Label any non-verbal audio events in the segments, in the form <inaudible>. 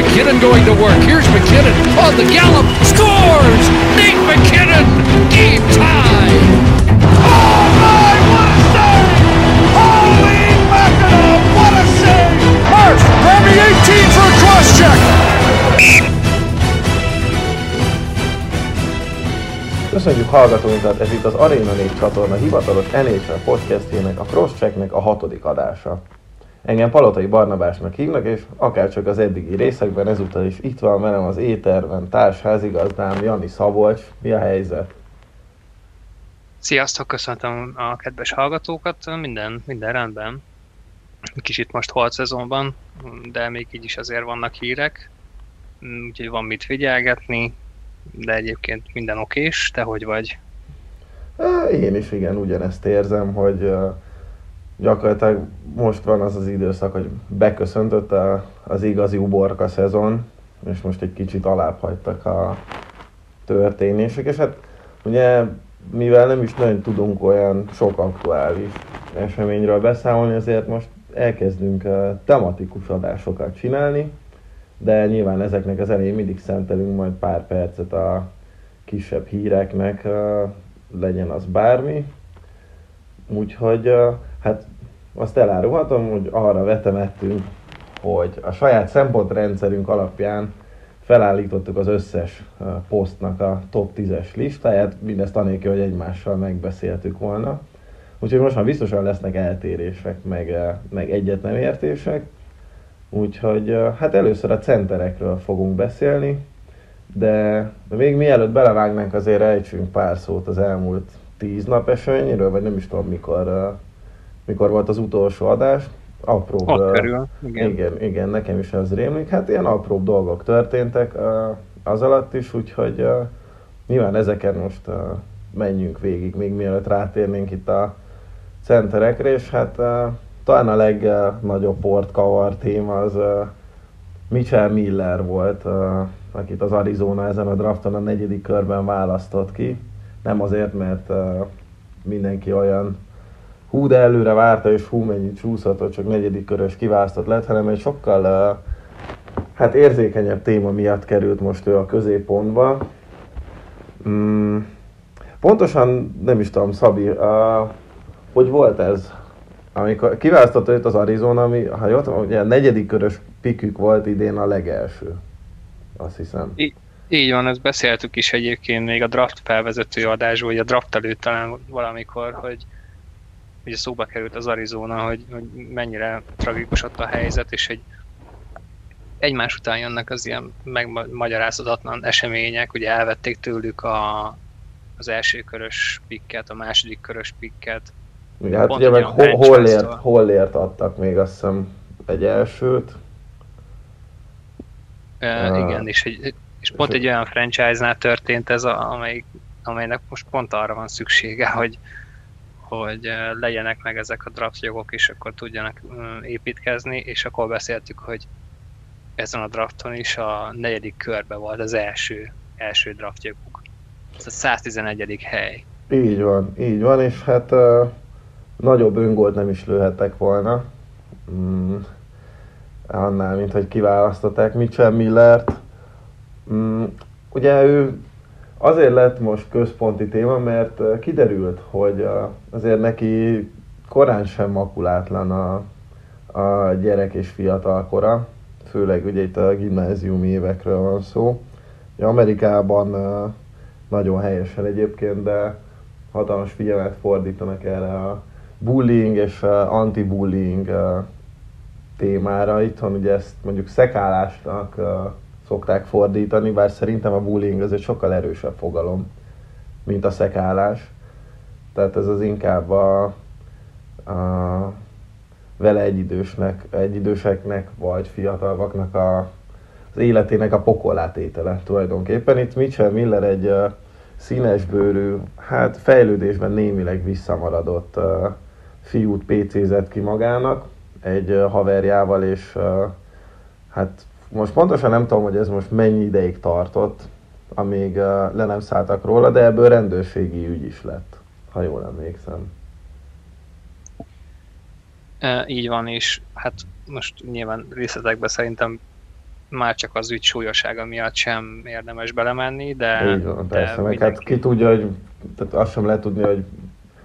McKinnon going to work. Here's McKinnon on the gallop. Scores! Nate McKinnon! Game tie! Oh my, what a save! Holy mackerel, what a save! Hurst, grab 18 for a cross check! Köszönjük hallgatóinkat, ez itt az Arena 4 csatorna hivatalos NHL podcastjének, a Crosschecknek a hatodik adása. Engem Palotai Barnabásnak hívnak, és akárcsak az eddigi részekben, ezúttal is itt van velem az éterben társházigazdám Jani Szabolcs. Mi a helyzet? Sziasztok, köszöntöm a kedves hallgatókat, minden, minden rendben. Kicsit most holt szezonban, de még így is azért vannak hírek, úgyhogy van mit figyelgetni, de egyébként minden okés, te hogy vagy? Én is igen, ugyanezt érzem, hogy gyakorlatilag most van az az időszak, hogy beköszöntött az igazi uborka szezon, és most egy kicsit alább hagytak a történések, és hát ugye mivel nem is nagyon tudunk olyan sok aktuális eseményről beszámolni, ezért most elkezdünk tematikus adásokat csinálni, de nyilván ezeknek az elején mindig szentelünk majd pár percet a kisebb híreknek, legyen az bármi. Úgyhogy hát azt elárulhatom, hogy arra vetemettünk, hogy a saját szempontrendszerünk alapján felállítottuk az összes posztnak a top 10-es listáját, mindezt anélkül, hogy egymással megbeszéltük volna. Úgyhogy most már biztosan lesznek eltérések, meg, meg egyet nem értések. Úgyhogy hát először a centerekről fogunk beszélni, de még mielőtt belevágnánk, azért ejtsünk pár szót az elmúlt tíz nap eseményéről, vagy nem is tudom mikor, mikor volt az utolsó adás. Apróbb, Ott körül, igen. igen. Igen, nekem is ez rémlik. Hát ilyen apróbb dolgok történtek az alatt is, úgyhogy nyilván ezeken most menjünk végig, még mielőtt rátérnénk itt a centerekre, és hát talán a legnagyobb port kavar téma az Mitchell Miller volt, akit az Arizona ezen a drafton a negyedik körben választott ki. Nem azért, mert mindenki olyan hú, de előre várta, és hú, mennyit csúszott, csak negyedik körös kiválasztott lett, hanem egy sokkal hát érzékenyebb téma miatt került most ő a középpontba. Mm, pontosan nem is tudom, Szabi, uh, hogy volt ez amikor kiválasztotta őt az Arizona, ami, ha jól tudom, ugye a negyedik körös pikük volt idén a legelső. Azt hiszem. I- így van, ezt beszéltük is egyébként még a draft felvezető adásban, vagy a draft előtt talán valamikor, hogy ugye szóba került az Arizona, hogy, hogy mennyire tragikus ott a helyzet, és egy egymás után jönnek az ilyen megmagyarázhatatlan események, ugye elvették tőlük a, az első körös pikket, a második körös pikket, igen, hát ugye meg ho- hollért, hollért adtak még azt hiszem egy elsőt. Uh, uh, igen, és, egy, és pont egy olyan franchise-nál történt ez, a, amely, amelynek most pont arra van szüksége, hogy, hogy legyenek meg ezek a draft jogok, és akkor tudjanak építkezni, és akkor beszéltük, hogy ezen a drafton is a negyedik körbe volt az első, első draft joguk. Ez a 111. hely. Így van, így van, és hát uh, nagyobb öngolt nem is lőhettek volna. Mm, annál, mint hogy kiválasztották Mitchell Millert. Mm, ugye ő azért lett most központi téma, mert kiderült, hogy azért neki korán sem makulátlan a, a gyerek és fiatal kora, főleg ugye itt a gimnáziumi évekről van szó. Amerikában nagyon helyesen egyébként, de hatalmas figyelmet fordítanak erre a bullying és anti-bullying témára. Itthon ugye ezt mondjuk szekálásnak szokták fordítani, bár szerintem a bullying az egy sokkal erősebb fogalom, mint a szekálás. Tehát ez az inkább a, a vele egyidősnek, egyidőseknek vagy fiatalvaknak a, az életének a pokolátétele tulajdonképpen. Itt Mitchell Miller egy uh, színesbőrű, hát fejlődésben némileg visszamaradott uh, fiút PC-zett ki magának egy haverjával, és hát most pontosan nem tudom, hogy ez most mennyi ideig tartott, amíg le nem szálltak róla, de ebből rendőrségi ügy is lett, ha jól emlékszem. E, így van, és hát most nyilván részletekben szerintem már csak az ügy súlyossága miatt sem érdemes belemenni, de... Így van, de persze, meg hát ki tudja, hogy tehát azt sem lehet tudni, hogy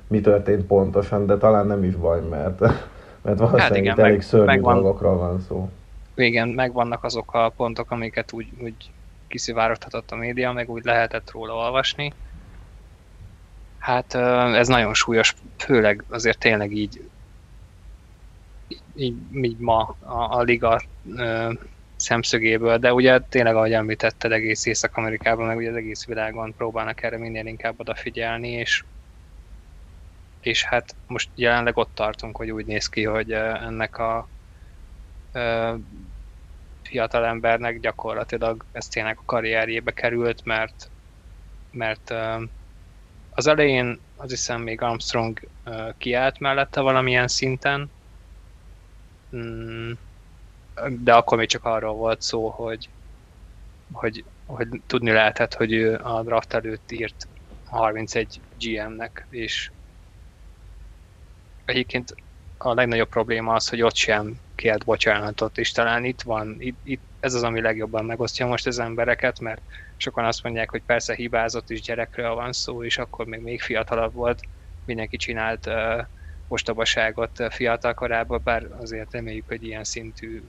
mi történt pontosan, de talán nem is baj, mert, mert valószínűleg hát igen, elég meg, szörnyű megvan, dolgokról van szó. Igen, megvannak azok a pontok, amiket úgy, úgy kiszivárogtatott a média, meg úgy lehetett róla olvasni. Hát ez nagyon súlyos, főleg azért tényleg így így, így ma a, a liga ö, szemszögéből, de ugye tényleg, ahogy említetted, egész Észak-Amerikában, meg ugye az egész világon próbálnak erre minél inkább odafigyelni, és és hát most jelenleg ott tartunk, hogy úgy néz ki, hogy ennek a fiatal embernek gyakorlatilag ez tényleg a karrierjébe került, mert, mert az elején az hiszem még Armstrong kiállt mellette valamilyen szinten, mm, de akkor még csak arról volt szó, hogy, hogy, hogy tudni lehetett, hogy ő a draft előtt írt 31 GM-nek, és egyébként a legnagyobb probléma az, hogy ott sem kért bocsánatot, és talán itt van, itt, itt ez az, ami legjobban megosztja most az embereket, mert sokan azt mondják, hogy persze hibázott is gyerekről van szó, és akkor még még fiatalabb volt, mindenki csinált uh, ostobaságot fiatal korában, bár azért reméljük, hogy ilyen szintű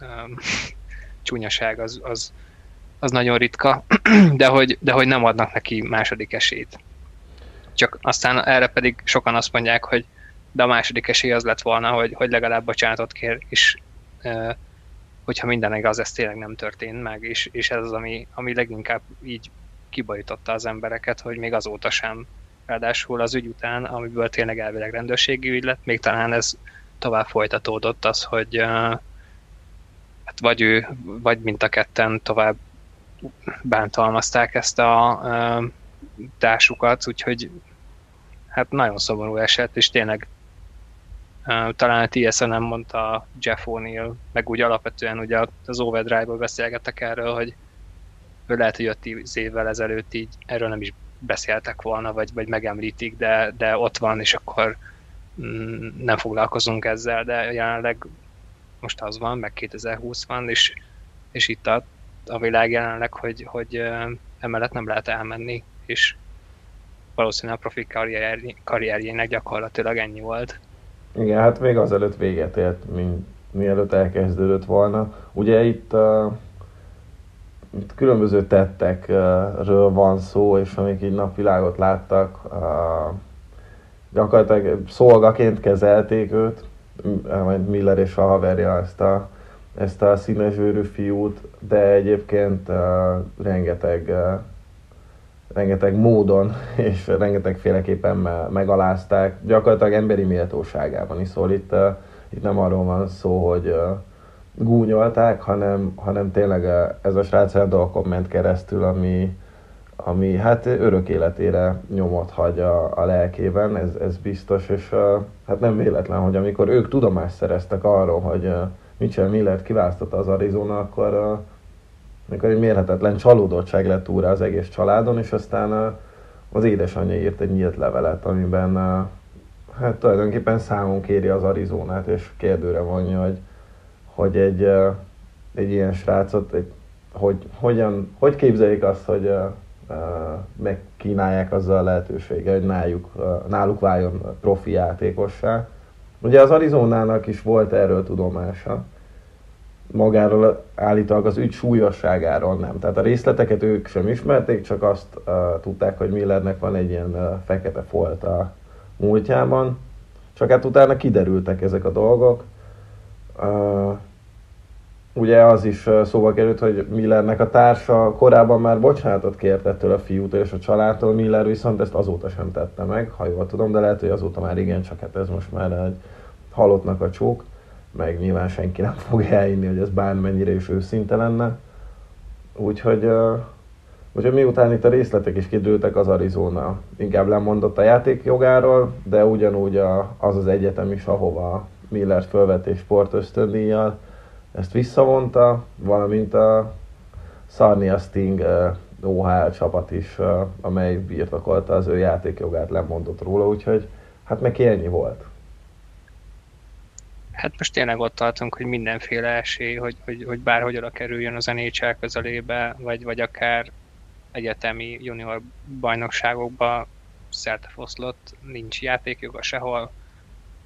um, <laughs> csúnyaság az, az, az nagyon ritka, <clears throat> de hogy, de hogy nem adnak neki második esélyt. Csak aztán erre pedig sokan azt mondják, hogy de a második esély az lett volna, hogy, hogy legalább bocsánatot kér, és hogyha minden igaz, ez tényleg nem történt meg, és, és ez az, ami, ami leginkább így kibajította az embereket, hogy még azóta sem. Ráadásul az ügy után, amiből tényleg elvileg rendőrségi ügy lett, még talán ez tovább folytatódott az, hogy uh, hát vagy ő, vagy mind a ketten tovább bántalmazták ezt a uh, társukat, úgyhogy hát nagyon szomorú eset, és tényleg talán a TSN nem mondta Jeff O'Neill, meg úgy alapvetően ugye az Overdrive-ból beszélgettek erről, hogy ő lehet, hogy 5 évvel ezelőtt így erről nem is beszéltek volna, vagy, vagy megemlítik, de, de ott van, és akkor mm, nem foglalkozunk ezzel, de jelenleg most az van, meg 2020 van, és, és itt a, a világ jelenleg, hogy, hogy emellett nem lehet elmenni, és valószínűleg a profi karrier, karrierjének gyakorlatilag ennyi volt. Igen, hát még azelőtt véget ért, mint mielőtt elkezdődött volna. Ugye itt, uh, itt különböző tettekről van szó, és amik így napvilágot láttak, uh, gyakorlatilag szolgaként kezelték őt, Miller és a haverja ezt a, ezt a színes fiút, de egyébként uh, rengeteg uh, rengeteg módon és rengeteg féleképpen megalázták, gyakorlatilag emberi méltóságában is. Szóval itt, uh, itt nem arról van szó, hogy uh, gúnyolták, hanem, hanem tényleg uh, ez a srác dolgokon ment keresztül, ami, ami hát örök életére nyomot hagy a, a lelkében, ez, ez biztos, és uh, hát nem véletlen, hogy amikor ők tudomást szereztek arról, hogy uh, Mitchell Millert kiválasztotta az Arizona, akkor uh, amikor egy mérhetetlen csalódottság lett úrá az egész családon, és aztán az édesanyja írt egy nyílt levelet, amiben hát tulajdonképpen számon kéri az Arizonát, és kérdőre vonja, hogy, hogy egy, egy ilyen srácot, egy, hogy, hogyan, hogy képzeljék azt, hogy megkínálják azzal a lehetősége, hogy náluk, náluk váljon profi játékossá. Ugye az Arizonának is volt erről tudomása, magáról állítólag az ügy súlyosságáról nem. Tehát a részleteket ők sem ismerték, csak azt uh, tudták, hogy Millernek van egy ilyen uh, fekete folt a múltjában. Csak hát utána kiderültek ezek a dolgok. Uh, ugye az is szóba került, hogy Millernek a társa korábban már bocsánatot kért ettől a fiútól és a családtól, Miller viszont ezt azóta sem tette meg, ha jól tudom, de lehet, hogy azóta már igen, csak hát ez most már egy halottnak a csók meg nyilván senki nem fog elhinni, hogy ez bármennyire is őszinte lenne. Úgyhogy, uh, úgyhogy miután itt a részletek is kidőltek, az Arizona inkább lemondott a játék jogáról, de ugyanúgy a, az az egyetem is, ahova Miller fölvetés sport ösztöndíjjal ezt visszavonta, valamint a Sarnia Sting uh, OHL csapat is, uh, amely birtokolta az ő játékjogát, lemondott róla, úgyhogy hát neki ennyi volt. Hát most tényleg ott tartunk, hogy mindenféle esély, hogy, hogy, hogy bárhogy oda kerüljön az NHL közelébe, vagy, vagy akár egyetemi junior bajnokságokba szerte foszlott, nincs játékjoga sehol,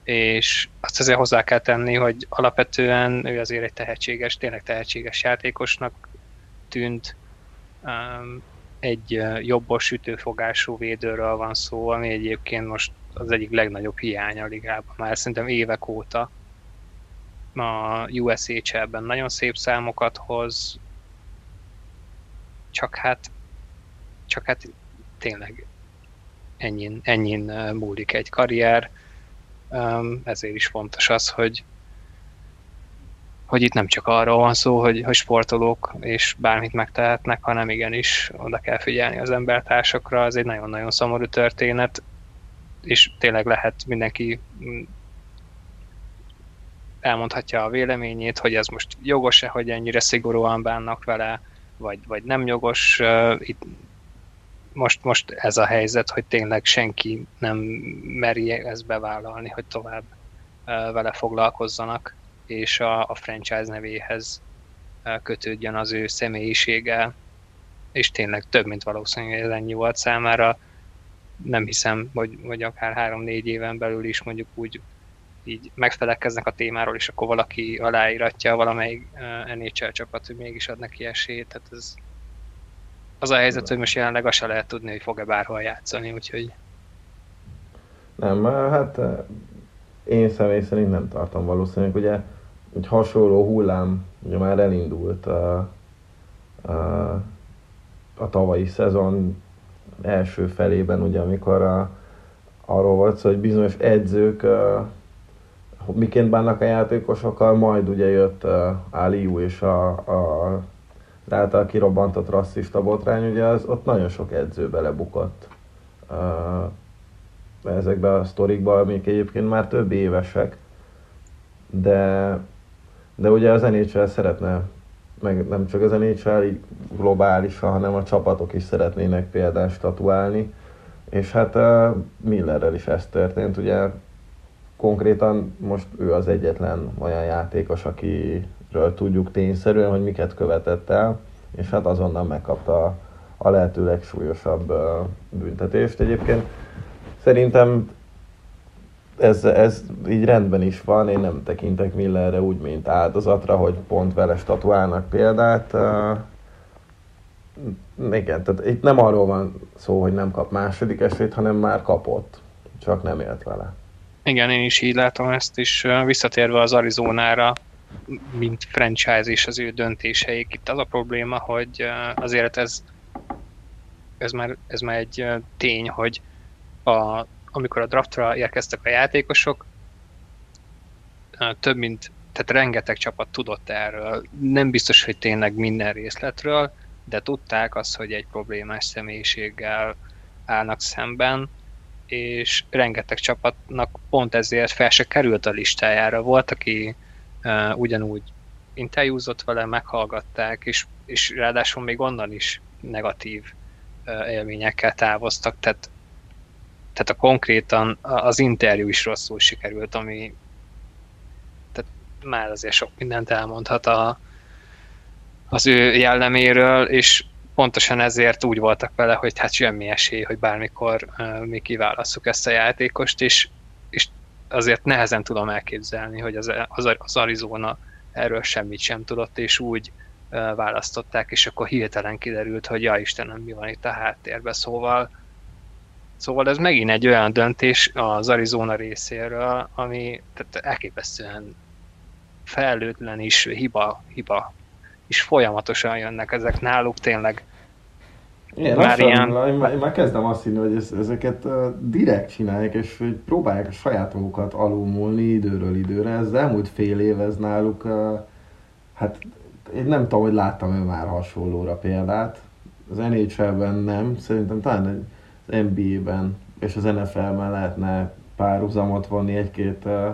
és azt azért hozzá kell tenni, hogy alapvetően ő azért egy tehetséges, tényleg tehetséges játékosnak tűnt. Um, egy jobbos ütőfogású védőről van szó, ami egyébként most az egyik legnagyobb hiánya a ligában, már szerintem évek óta. A USHL-ben nagyon szép számokat hoz, csak hát, csak hát tényleg ennyin, ennyin múlik egy karrier, ezért is fontos az, hogy, hogy itt nem csak arról van szó, hogy, hogy sportolók és bármit megtehetnek, hanem igenis oda kell figyelni az embertársakra, ez egy nagyon-nagyon szomorú történet, és tényleg lehet mindenki elmondhatja a véleményét, hogy ez most jogos-e, hogy ennyire szigorúan bánnak vele, vagy, vagy nem jogos. Itt most, most ez a helyzet, hogy tényleg senki nem meri ezt bevállalni, hogy tovább vele foglalkozzanak, és a, a franchise nevéhez kötődjön az ő személyisége, és tényleg több, mint valószínű, hogy ez ennyi volt számára. Nem hiszem, hogy, hogy akár három-négy éven belül is mondjuk úgy így megfelelkeznek a témáról, és akkor valaki aláíratja valamelyik NHL csapat, hogy mégis ad neki esélyt. Tehát ez, az a helyzet, hogy most jelenleg azt se lehet tudni, hogy fog-e bárhol játszani, úgyhogy... Nem, hát én személy szerint nem tartom valószínűleg, ugye egy hasonló hullám ugye már elindult a, a, a tavalyi szezon első felében, ugye amikor a, arról volt szó, hogy bizonyos edzők a, miként bánnak a játékosokkal, majd ugye jött uh, Aliu és a, a által kirobbantott rasszista botrány, ugye az, ott nagyon sok edző belebukott uh, ezekbe a sztorikba, amik egyébként már több évesek, de, de ugye az NHL szeretne, meg nem csak az NHL globálisan, hanem a csapatok is szeretnének példát statuálni, és hát uh, Millerrel is ez történt, ugye konkrétan most ő az egyetlen olyan játékos, akiről tudjuk tényszerűen, hogy miket követett el, és hát azonnal megkapta a lehető legsúlyosabb büntetést. Egyébként szerintem ez, ez így rendben is van, én nem tekintek Millerre úgy, mint áldozatra, hogy pont vele statuálnak példát. Uh, igen, tehát itt nem arról van szó, hogy nem kap második esélyt, hanem már kapott, csak nem élt vele. Igen, én is így látom ezt, és visszatérve az Arizonára, mint franchise és az ő döntéseik. Itt az a probléma, hogy azért ez, ez, már, ez már egy tény, hogy a, amikor a draftra érkeztek a játékosok, több mint, tehát rengeteg csapat tudott erről. Nem biztos, hogy tényleg minden részletről, de tudták azt, hogy egy problémás személyiséggel állnak szemben, és rengeteg csapatnak pont ezért fel se került a listájára. Volt, aki uh, ugyanúgy interjúzott vele, meghallgatták, és, és ráadásul még onnan is negatív uh, élményekkel távoztak, tehát, tehát a konkrétan az interjú is rosszul sikerült, ami tehát már azért sok mindent elmondhat a, az ő jelleméről, és pontosan ezért úgy voltak vele, hogy hát semmi esély, hogy bármikor uh, mi kiválasszuk ezt a játékost, és, és azért nehezen tudom elképzelni, hogy az, az, az Arizona erről semmit sem tudott, és úgy uh, választották, és akkor hirtelen kiderült, hogy ja Istenem, mi van itt a háttérben, szóval Szóval ez megint egy olyan döntés az Arizona részéről, ami tehát elképesztően felelőtlen is, hiba, hiba és folyamatosan jönnek ezek náluk tényleg. Én már ilyen... Én már, én már kezdem azt hinni, hogy ez, ezeket uh, direkt csinálják, és hogy próbálják a saját magukat alulmúlni időről időre. Ez elmúlt fél év ez náluk, uh, hát én nem tudom, hogy láttam ő már hasonlóra példát. Az NHL-ben nem, szerintem talán az NBA-ben és az NFL-ben lehetne párhuzamot vonni egy-két uh,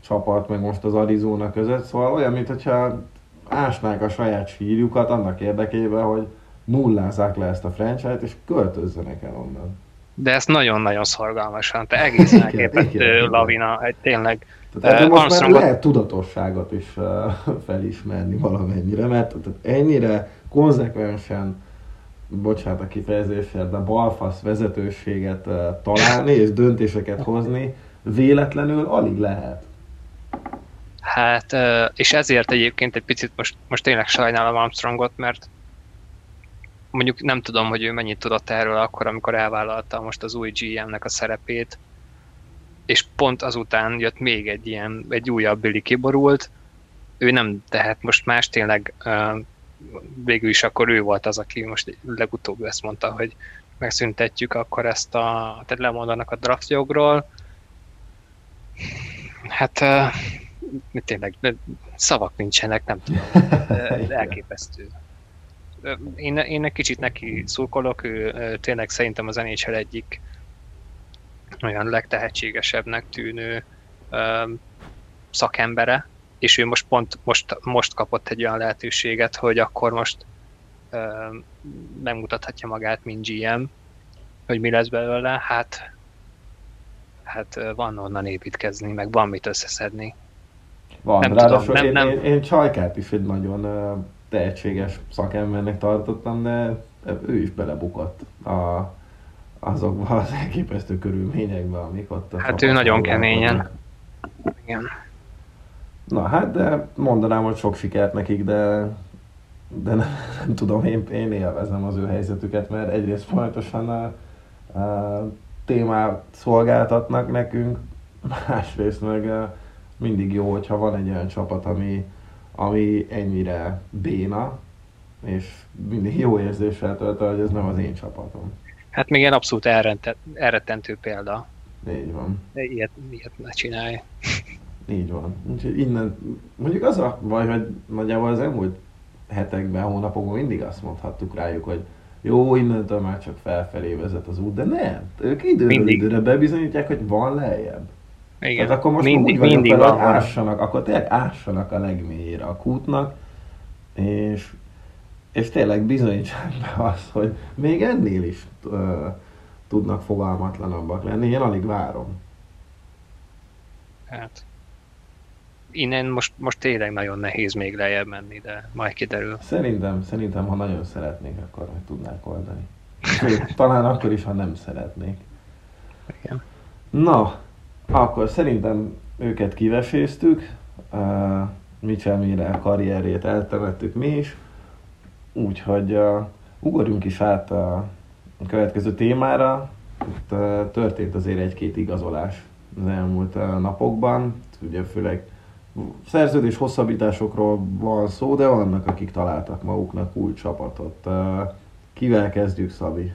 csapat, meg most az Arizona között, szóval olyan, mintha ásnák a saját sírjukat annak érdekében, hogy nullázzák le ezt a franchise-t, és költözzenek el onnan. De ez nagyon-nagyon szorgalmasan, te egészen elképesztő lavina, egy tényleg Tehát uh, most Armstrongot... már lehet tudatosságot is uh, <laughs> felismerni valamennyire, mert tehát ennyire konzekvensen, bocsánat a kifejezésért, de balfasz vezetőséget uh, találni és döntéseket hozni véletlenül alig lehet. Hát, és ezért egyébként egy picit most, most tényleg sajnálom Armstrongot, mert mondjuk nem tudom, hogy ő mennyit tudott erről akkor, amikor elvállalta most az új GM-nek a szerepét, és pont azután jött még egy ilyen, egy újabb Billy kiborult, ő nem tehet most más, tényleg végül is akkor ő volt az, aki most legutóbb ezt mondta, hogy megszüntetjük akkor ezt a, tehát lemondanak a draftjogról. Hát tényleg szavak nincsenek, nem tudom. <laughs> Elképesztő. Én, én egy kicsit neki szurkolok, ő tényleg szerintem az NHL egyik olyan legtehetségesebbnek tűnő szakembere, és ő most pont most, most kapott egy olyan lehetőséget, hogy akkor most um, megmutathatja magát, mint GM, hogy mi lesz belőle, hát hát van onnan építkezni, meg van mit összeszedni. Van, nem tudom, nem, én, nem... Én, én egy nagyon uh, tehetséges szakembernek tartottam, de ő is belebukott a azokban az elképesztő körülményekben, amik ott... Hát ő nagyon keményen. Igen. Na hát, de mondanám, hogy sok sikert nekik, de, de nem, nem tudom, én, én élvezem az ő helyzetüket, mert egyrészt folyamatosan a, a témát szolgáltatnak nekünk, másrészt meg a, mindig jó, hogyha van egy olyan csapat, ami, ami ennyire béna, és mindig jó érzéssel tölt hogy ez nem az én csapatom. Hát még ilyen abszolút elrettentő példa. Így van. Ilyet, ilyet ne csinálj. Így van. Úgyhogy innen, mondjuk az a baj, hogy nagyjából az elmúlt hetekben, hónapokban mindig azt mondhattuk rájuk, hogy jó, innentől már csak felfelé vezet az út, de nem. Ők időről mindig. időre bebizonyítják, hogy van lejjebb. Igen. Tehát akkor most mindig, úgy mindig van, ássanak, akkor tényleg ássanak a legmélyére a kútnak, és és tényleg bizonyítsák be azt, hogy még ennél is uh, tudnak fogalmatlanabbak lenni. Én alig várom. Hát, innen most, most tényleg nagyon nehéz még lejjebb menni, de majd kiderül. Szerintem, szerintem ha nagyon szeretnék, akkor meg tudnák oldani. Talán akkor is, ha nem szeretnék. Igen. Na, akkor szerintem őket kiveséztük, uh, Mitchell Mire karrierjét eltemettük mi is. Úgyhogy uh, ugorjunk is át a következő témára. Itt uh, történt azért egy-két igazolás az elmúlt uh, napokban. Ugye főleg szerződés hosszabbításokról van szó, de vannak, akik találtak maguknak új csapatot. Kivel kezdjük, Szabi?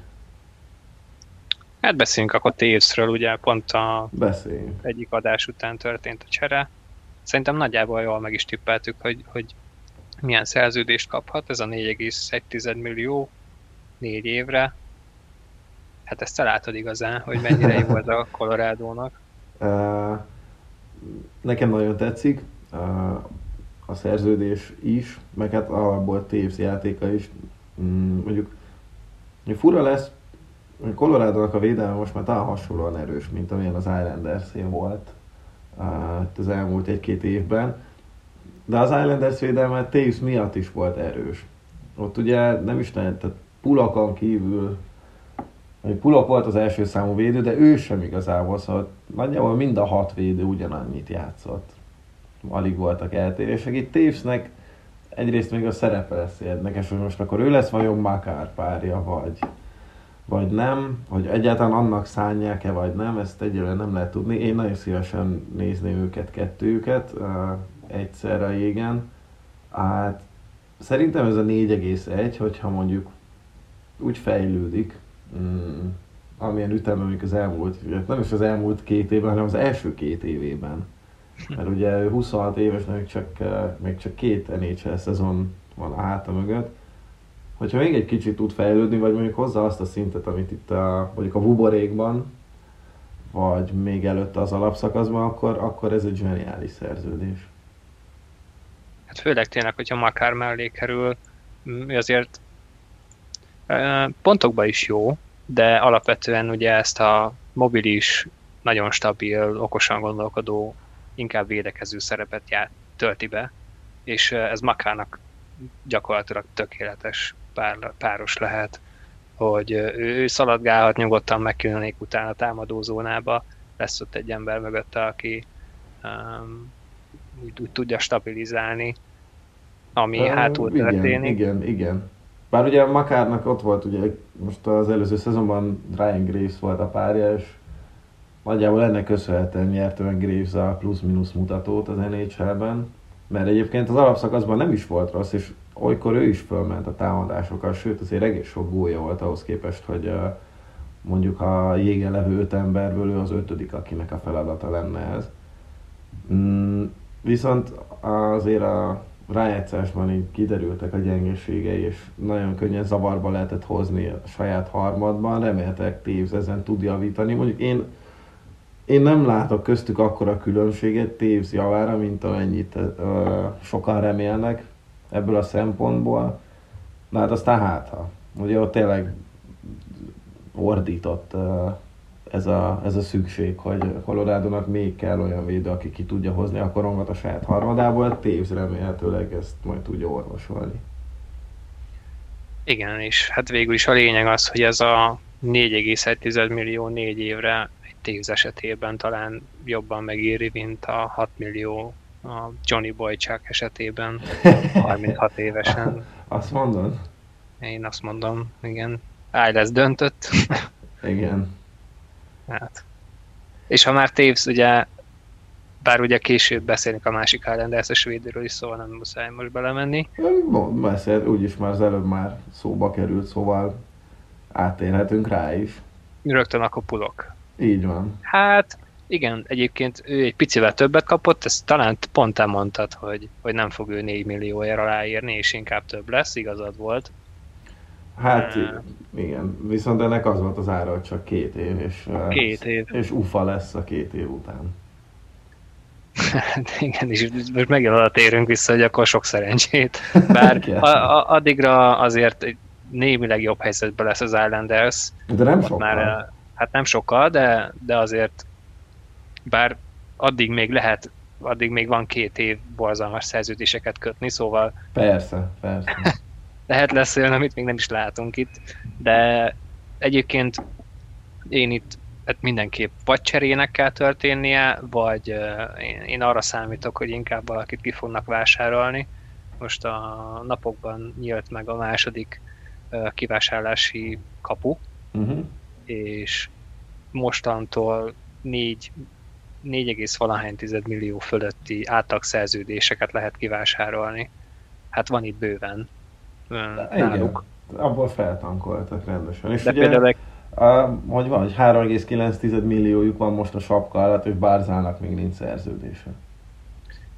Hát beszéljünk akkor Tévszről, ugye pont a Beszéljünk. egyik adás után történt a csere. Szerintem nagyjából jól meg is tippeltük, hogy, hogy milyen szerződést kaphat, ez a 4,1 millió négy évre. Hát ezt te látod igazán, hogy mennyire jó ez a <laughs> Colorado-nak. Uh, nekem nagyon tetszik uh, a szerződés is, meg hát alapból Taves játéka is. Mm, mondjuk fura lesz, hogy colorado a védelme most már talán hasonlóan erős, mint amilyen az islanders volt az elmúlt egy-két évben de az Islanders védelme Taves miatt is volt erős. Ott ugye nem is tehát Pulakon kívül, hogy Pulak volt az első számú védő, de ő sem igazából, szóval nagyjából mind a hat védő ugyanannyit játszott. Alig voltak eltérések. Itt Tavesnek egyrészt még a szerepe lesz érdekes, hogy most akkor ő lesz vajon Makár párja, vagy, vagy nem, hogy egyáltalán annak szánják-e, vagy nem, ezt egyelőre nem lehet tudni. Én nagyon szívesen nézném őket, kettőjüket egyszerre a jégen. Hát szerintem ez a 4,1, hogyha mondjuk úgy fejlődik, mm, amilyen ütemben mondjuk az elmúlt, nem is az elmúlt két évben, hanem az első két évében. Mert ugye ő 26 éves, még csak, még csak két NHL szezon van a háta mögött. Hogyha még egy kicsit tud fejlődni, vagy mondjuk hozzá azt a szintet, amit itt a, mondjuk a buborékban, vagy még előtte az alapszakaszban, akkor, akkor ez egy zseniális szerződés. Hát főleg tényleg, hogyha Makár mellé kerül, azért pontokban is jó, de alapvetően ugye ezt a mobilis, nagyon stabil, okosan gondolkodó inkább védekező szerepet ját, tölti be, és ez Makának gyakorlatilag tökéletes pár, páros lehet, hogy ő, ő szaladgálhat nyugodtan megkülönnék utána a támadózónába, lesz ott egy ember mögötte, aki um, úgy, úgy tudja stabilizálni, ami uh, hátul igen, történik. Igen, igen. Bár ugye Makárnak ott volt, ugye most az előző szezonban Ryan Graves volt a párja, és nagyjából ennek köszönhetően nyert meg Graves a plusz-minusz mutatót az NHL-ben, mert egyébként az alapszakaszban nem is volt rossz, és olykor ő is fölment a támadásokkal, sőt azért egész sok gólya volt ahhoz képest, hogy mondjuk a jégen levő öt emberből ő az ötödik, akinek a feladata lenne ez. Mm, viszont azért a rájátszásban így kiderültek a gyengeségei, és nagyon könnyen zavarba lehetett hozni a saját harmadban. Reméltek Tévz ezen tud javítani. Mondjuk én, én nem látok köztük akkora különbséget Tévz javára, mint amennyit uh, sokan remélnek ebből a szempontból. Na hát aztán hát, ha. Ugye ott tényleg ordított ez a, ez a szükség, hogy colorado még kell olyan védő, aki ki tudja hozni a korongat a saját harmadából, Tévz remélhetőleg ezt majd tudja orvosolni. Igen, és hát végül is a lényeg az, hogy ez a 4,1 millió négy évre egy Tévz esetében talán jobban megéri, mint a 6 millió a Johnny Boychuk esetében <laughs> 36 évesen. Azt mondod? Én azt mondom, igen. Áj lesz döntött. <laughs> igen. Hát. És ha már tévsz, ugye, bár ugye később beszélünk a másik Islanders a svédről is, szóval nem muszáj most belemenni. Beszél, úgyis már az előbb már szóba került, szóval átérhetünk rá is. Rögtön akkor pulok. Így van. Hát, igen, egyébként ő egy picivel többet kapott, ezt talán pont elmondtad, hogy, hogy nem fog ő 4 millióért aláírni, és inkább több lesz, igazad volt. Hát igen, viszont ennek az volt az ára, hogy csak két év, és, két év. és ufa lesz a két év után. Hát igen, és most megint oda térünk vissza, hogy akkor sok szerencsét. Bár a, a, addigra azért némileg jobb helyzetben lesz az Islanders. De nem sokkal. Már, hát nem sokkal, de, de azért bár addig még lehet, addig még van két év borzalmas szerződéseket kötni, szóval... Persze, persze. <laughs> lehet lesz olyan, amit még nem is látunk itt, de egyébként én itt hát mindenképp vagy cserének kell történnie, vagy én, én arra számítok, hogy inkább valakit ki fognak vásárolni. Most a napokban nyílt meg a második kivásárlási kapu, uh-huh. és mostantól 4 4, valahány millió fölötti átlagszerződéseket lehet kivásárolni. Hát van itt bőven náluk. Igen, abból feltankoltak rendesen. És De ugye, például a, hogy van, hogy 3,9 milliójuk van most a sapka alatt, és Bárzának még nincs szerződése.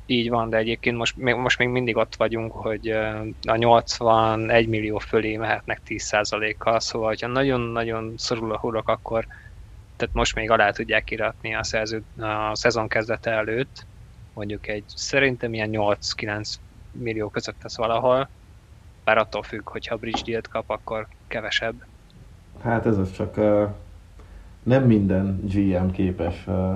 Így van, de egyébként most, most még mindig ott vagyunk, hogy a 81 millió fölé mehetnek 10%-kal, szóval ha nagyon-nagyon szorul a hurok, akkor tehát most még alá tudják iratni a, szerző, a szezon kezdete előtt, mondjuk egy szerintem ilyen 8-9 millió között ez valahol, bár attól függ, hogyha bridge deal kap, akkor kevesebb. Hát ez az csak uh, nem minden GM képes uh,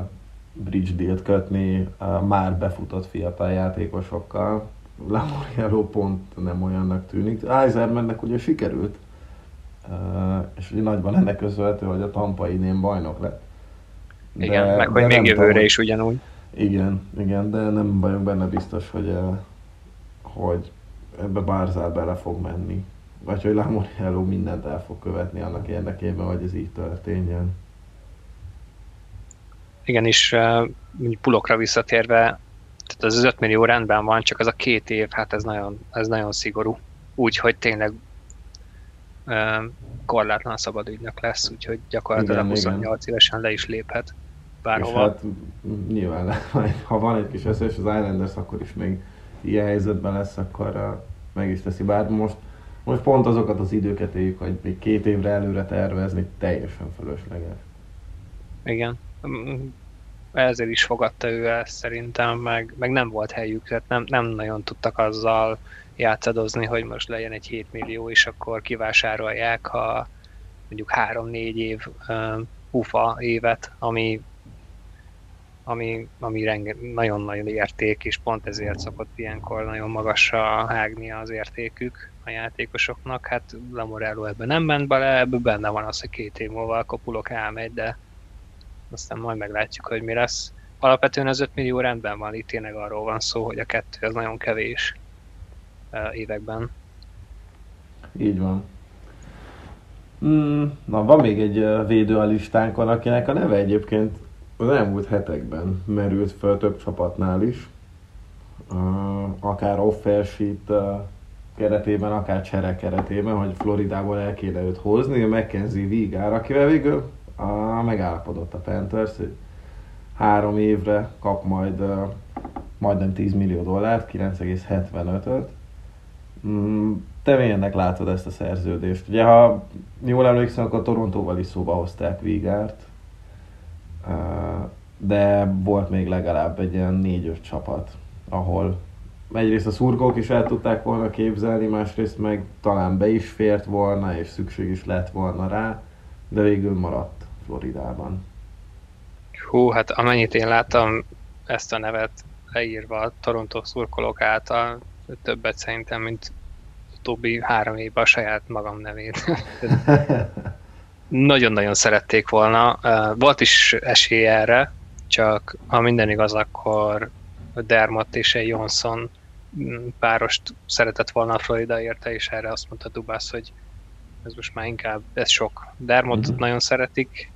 bridge deal kötni uh, már befutott fiatal játékosokkal. Lamoriello pont nem olyannak tűnik. Eisermannek ugye sikerült, és nagyban ennek közölhető, hogy a Tampa idén bajnok lett. De, igen, meg hogy még jövőre tudom, is ugyanúgy. Igen, igen, de nem vagyok benne biztos, hogy, hogy ebbe Barzál bele fog menni. Vagy hogy Lamoriello mindent el fog követni annak érdekében, hogy ez így történjen. Igen, és uh, pulokra visszatérve, tehát az 5 millió rendben van, csak az a két év, hát ez nagyon, ez nagyon szigorú. Úgyhogy tényleg korlátlan szabad ügynök lesz, úgyhogy gyakorlatilag igen, 28 igen. évesen le is léphet bárhova. És hát nyilván, <laughs> ha van egy kis eszes az Islanders, akkor is még ilyen helyzetben lesz, akkor meg is teszi. Bár most, most pont azokat az időket éljük, hogy még két évre előre tervezni teljesen fölösleges. Igen. Ezért is fogadta ő ezt szerintem, meg, meg nem volt helyük, tehát nem, nem nagyon tudtak azzal játszadozni, hogy most legyen egy 7 millió, és akkor kivásárolják, ha mondjuk 3-4 év ufa évet, ami ami, ami renge, nagyon-nagyon érték, és pont ezért szokott ilyenkor nagyon magasra hágni az értékük a játékosoknak. Hát Lamorello ebben nem ment bele, ebben benne van az, hogy két év múlva a kopulok elmegy, de aztán majd meglátjuk, hogy mi lesz. Alapvetően az 5 millió rendben van, itt tényleg arról van szó, hogy a kettő az nagyon kevés években. Így van. Mm, na, van még egy védő a listánkon, akinek a neve egyébként az elmúlt hetekben merült föl több csapatnál is. Uh, akár offer sheet uh, keretében, akár csere keretében, hogy Floridából el kéne őt hozni, a Mackenzie Vigár, akivel végül uh, megállapodott a Panthers, hogy három évre kap majd majdnem 10 millió dollárt, 9,75-öt. Mm, te milyennek látod ezt a szerződést? Ugye, ha jól emlékszem, akkor Torontóval is szóba hozták Vigárt, de volt még legalább egy ilyen négy-öt csapat, ahol egyrészt a szurkók is el tudták volna képzelni, másrészt meg talán be is fért volna, és szükség is lett volna rá, de végül maradt Floridában. Hú, hát amennyit én láttam ezt a nevet leírva a Toronto szurkolók által, többet szerintem, mint utóbbi három évben a saját magam nevét. <laughs> Nagyon-nagyon szerették volna. Volt is esély erre, csak ha minden igaz, akkor Dermot és egy Johnson mm, párost szeretett volna a Florida érte, és erre azt mondta Dubász, hogy ez most már inkább, ez sok. Dermot mm-hmm. nagyon szeretik,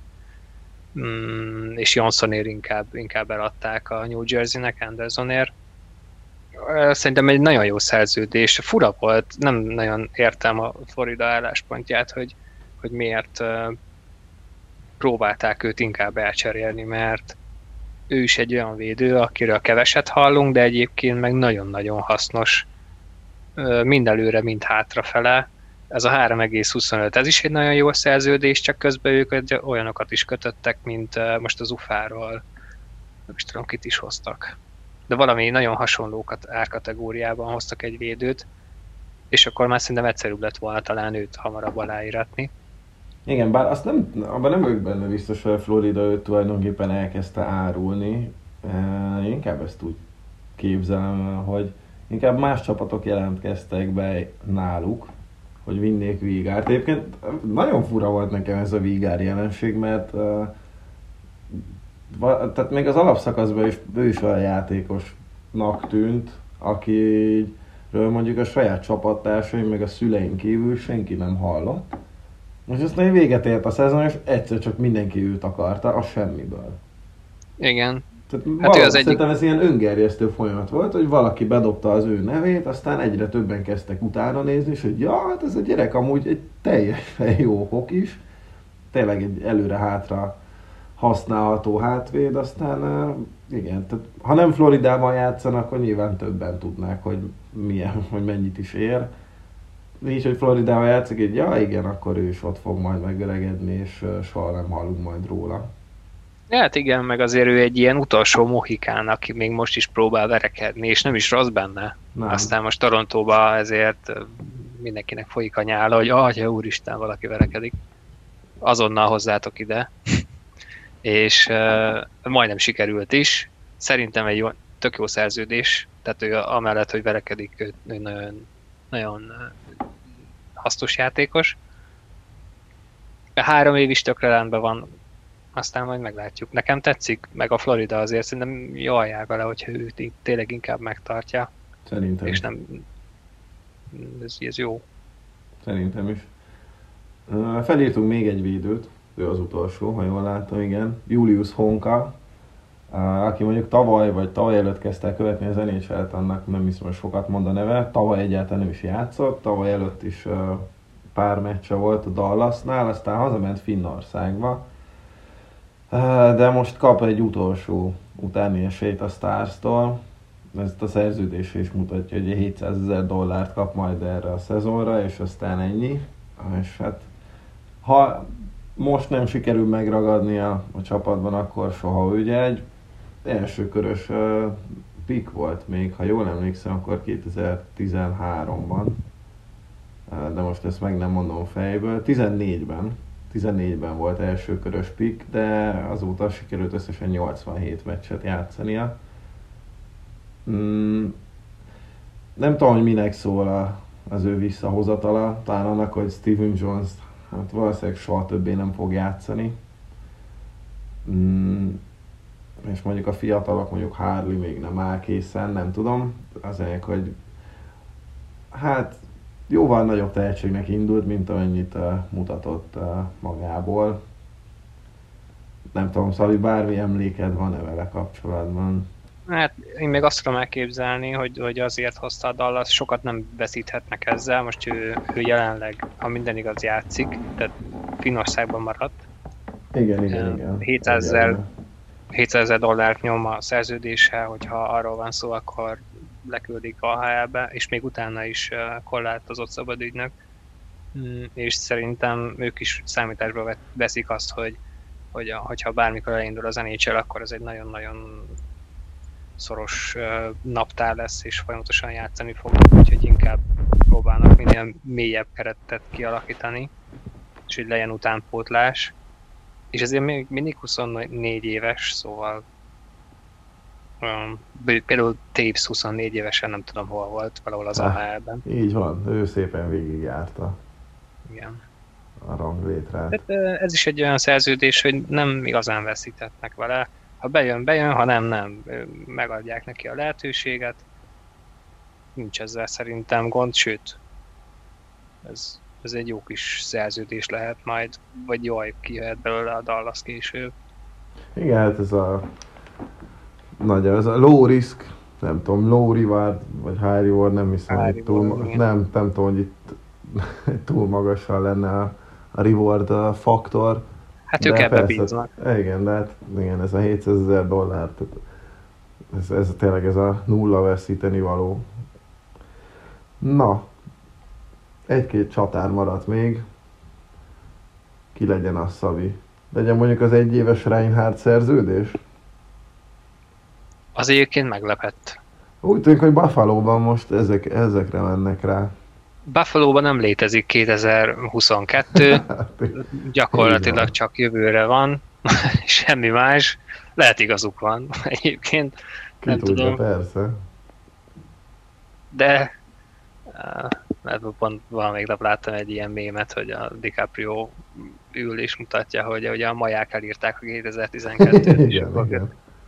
mm, és Johnsonért inkább, inkább eladták a New Jersey-nek, Andersonért. Szerintem egy nagyon jó szerződés. Fura volt, nem nagyon értem a Florida álláspontját, hogy, hogy miért próbálták őt inkább elcserélni, mert ő is egy olyan védő, akiről keveset hallunk, de egyébként meg nagyon-nagyon hasznos mind előre, mind hátrafele. Ez a 3,25, ez is egy nagyon jó szerződés, csak közben ők olyanokat is kötöttek, mint most az UFA-ról. Nem is tudom, kit is hoztak. De valami nagyon hasonlókat árkategóriában hoztak egy védőt, és akkor már szerintem egyszerűbb lett volna talán őt hamarabb aláíratni. Igen, bár azt nem, abban nem vagyok benne biztos, hogy a Florida őt tulajdonképpen elkezdte árulni. Én inkább ezt úgy képzelem, hogy inkább más csapatok jelentkeztek be náluk, hogy vinnék Vígárt. Egyébként nagyon fura volt nekem ez a Vígár jelenség, mert tehát még az alapszakaszban is ő is olyan játékosnak tűnt, akiről mondjuk a saját csapattársaim, meg a szüleink kívül senki nem hallott. És aztán véget ért a szezon, és egyszer csak mindenki őt akarta, a semmiből. Igen. Tehát hát az szerintem egyik... ez ilyen öngerjesztő folyamat volt, hogy valaki bedobta az ő nevét, aztán egyre többen kezdtek utána nézni, és hogy ja, hát ez a gyerek amúgy egy teljesen <laughs> jó hok is, tényleg egy előre-hátra használható hátvéd, aztán igen, tehát ha nem Floridában játszanak, akkor nyilván többen tudnák, hogy milyen, <laughs> hogy mennyit is ér így, hogy Floridával játszik, így ja igen, akkor ő is ott fog majd megöregedni, és soha nem hallunk majd róla. Hát igen, meg azért ő egy ilyen utolsó mohikán, aki még most is próbál verekedni, és nem is rossz benne. Nem. Aztán most Torontóba ezért mindenkinek folyik a nyála, hogy atya úristen, valaki verekedik. Azonnal hozzátok ide. És uh, majdnem sikerült is. Szerintem egy jó, tök jó szerződés, tehát ő amellett, hogy verekedik, ő, nagyon, nagyon hasznos játékos. Három év is tökre rendben van, aztán majd meglátjuk. Nekem tetszik, meg a Florida azért szerintem jól jár vele, hogyha ő tényleg inkább megtartja. Szerintem. És nem... Ez, ez jó. Szerintem is. Felírtunk még egy védőt, ő az utolsó, ha jól láttam, igen. Julius Honka, aki mondjuk tavaly vagy tavaly előtt kezdte el követni az nhl annak nem hiszem, hogy sokat mond a neve. Tavaly egyáltalán nem is játszott, tavaly előtt is pár meccse volt a Dallasnál, aztán hazament Finnországba. De most kap egy utolsó utáni esélyt a Stars-tól. Ezt a szerződés is mutatja, hogy 700 ezer dollárt kap majd erre a szezonra, és aztán ennyi. És hát ha most nem sikerül megragadni a, a csapatban, akkor soha ugye egy első körös uh, pick volt még, ha jól emlékszem, akkor 2013-ban. Uh, de most ezt meg nem mondom fejből. 14-ben. 14-ben volt első körös pick, de azóta sikerült összesen 87 meccset játszania. Mm, nem tudom, hogy minek szól a, az ő visszahozatala, talán annak, hogy Steven Jones hát valószínűleg soha többé nem fog játszani. Mm, és mondjuk a fiatalok, mondjuk Harley még nem áll készen, nem tudom. Az hogy hát jóval nagyobb tehetségnek indult, mint amennyit uh, mutatott uh, magából. Nem tudom, Szali, bármi emléked van-e vele kapcsolatban? Hát én még azt tudom elképzelni, hogy, hogy azért hozta a Dallas, sokat nem veszíthetnek ezzel, most ő, ő jelenleg, ha minden igaz játszik, tehát Finországban maradt. Igen, igen, igen. 700 ezer 700 ezer dollárt nyom a szerződése, hogyha arról van szó, akkor leküldik a HL-be, és még utána is korlátozott szabadügynök, mm, és szerintem ők is számításba veszik azt, hogy, hogy a, hogyha bármikor elindul az NHL, akkor ez egy nagyon-nagyon szoros naptár lesz, és folyamatosan játszani fognak, úgyhogy inkább próbálnak minél mélyebb keretet kialakítani, és hogy legyen utánpótlás. És ezért még mindig 24 éves, szóval um, például Taves 24 évesen nem tudom hol volt, valahol az AHL-ben. Így van, ő szépen végigjárta. Igen. A ranglétrát. Tehát, ez is egy olyan szerződés, hogy nem igazán veszítettnek vele. Ha bejön, bejön, ha nem, nem. Megadják neki a lehetőséget. Nincs ezzel szerintem gond, sőt, ez, ez egy jó kis szerződés lehet majd, vagy jaj, kijöhet belőle a Dallas később. Igen, hát ez a nagy, ez a low risk, nem tudom, low reward, vagy high reward, nem hiszem, hogy túl, nem, nem, nem tudom, hogy itt <laughs> túl magasan lenne a, a reward faktor. Hát ők ebbe bíznak. Igen, de hát igen, ez a 700 ezer dollár, ez, ez tényleg ez a nulla veszíteni való. Na, egy-két csatár maradt még. Ki legyen a Szavi? Legyen mondjuk az egyéves Reinhardt szerződés? Az egyébként meglepett. Úgy tűnik, hogy Buffalo-ban most ezek, ezekre mennek rá. Buffalo-ban nem létezik 2022, <laughs> gyakorlatilag csak jövőre van, <laughs> semmi más. Lehet igazuk van <laughs> egyébként. Ki nem tudja, tudom. persze. De mert pont valamelyik nap láttam egy ilyen mémet, hogy a DiCaprio ül és mutatja, hogy ugye a maják elírták a 2012-t, és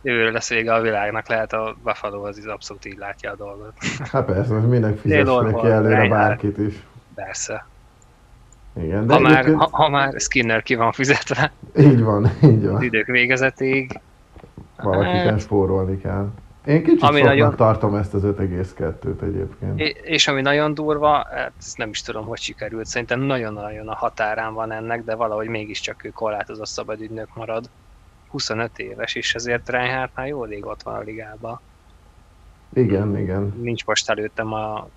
jövőre lesz vége a világnak, lehet a Buffalo az, abszolút így látja a dolgot. Hát persze, most mindenki fizesse neki előre bárkit is. Persze. Igen, de ha, már, ha, ha, már Skinner ki van fizetve. Így van, így van. Az idők végezetig. Valakiken hát, spórolni kell. Én kicsit ami nagyon... tartom ezt az 5,2-t egyébként. És ami nagyon durva, hát ezt nem is tudom, hogy sikerült, szerintem nagyon-nagyon a határán van ennek, de valahogy mégiscsak ő korlátozott szabadügynök marad. 25 éves, és ezért Reinhardt már jó rég ott van a ligában. Igen, igen. Nincs most előttem a,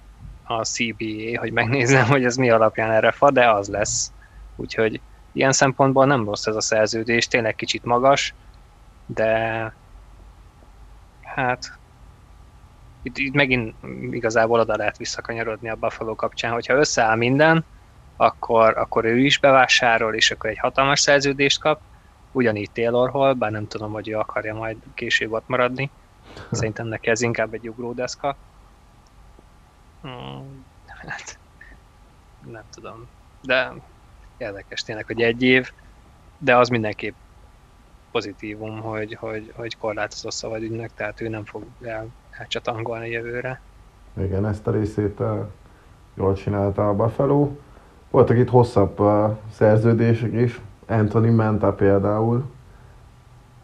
a CBA, hogy megnézem, hogy ez mi alapján erre fa, de az lesz. Úgyhogy ilyen szempontból nem rossz ez a szerződés, tényleg kicsit magas, de hát itt, itt megint igazából oda lehet visszakanyarodni a Buffalo kapcsán, hogyha összeáll minden, akkor, akkor ő is bevásárol, és akkor egy hatalmas szerződést kap, ugyanígy Taylor Hall, bár nem tudom, hogy ő akarja majd később ott maradni. Szerintem neki ez inkább egy ugródeszka. Hmm, hát, nem tudom. De érdekes tényleg, hogy egy év, de az mindenképp pozitívum, hogy, hogy, hogy korlátozott szabadügynek, tehát ő nem fog el, elcsatangolni jövőre. Igen, ezt a részét uh, jól csinálta a Buffalo. Voltak itt hosszabb uh, szerződések is, Anthony Menta például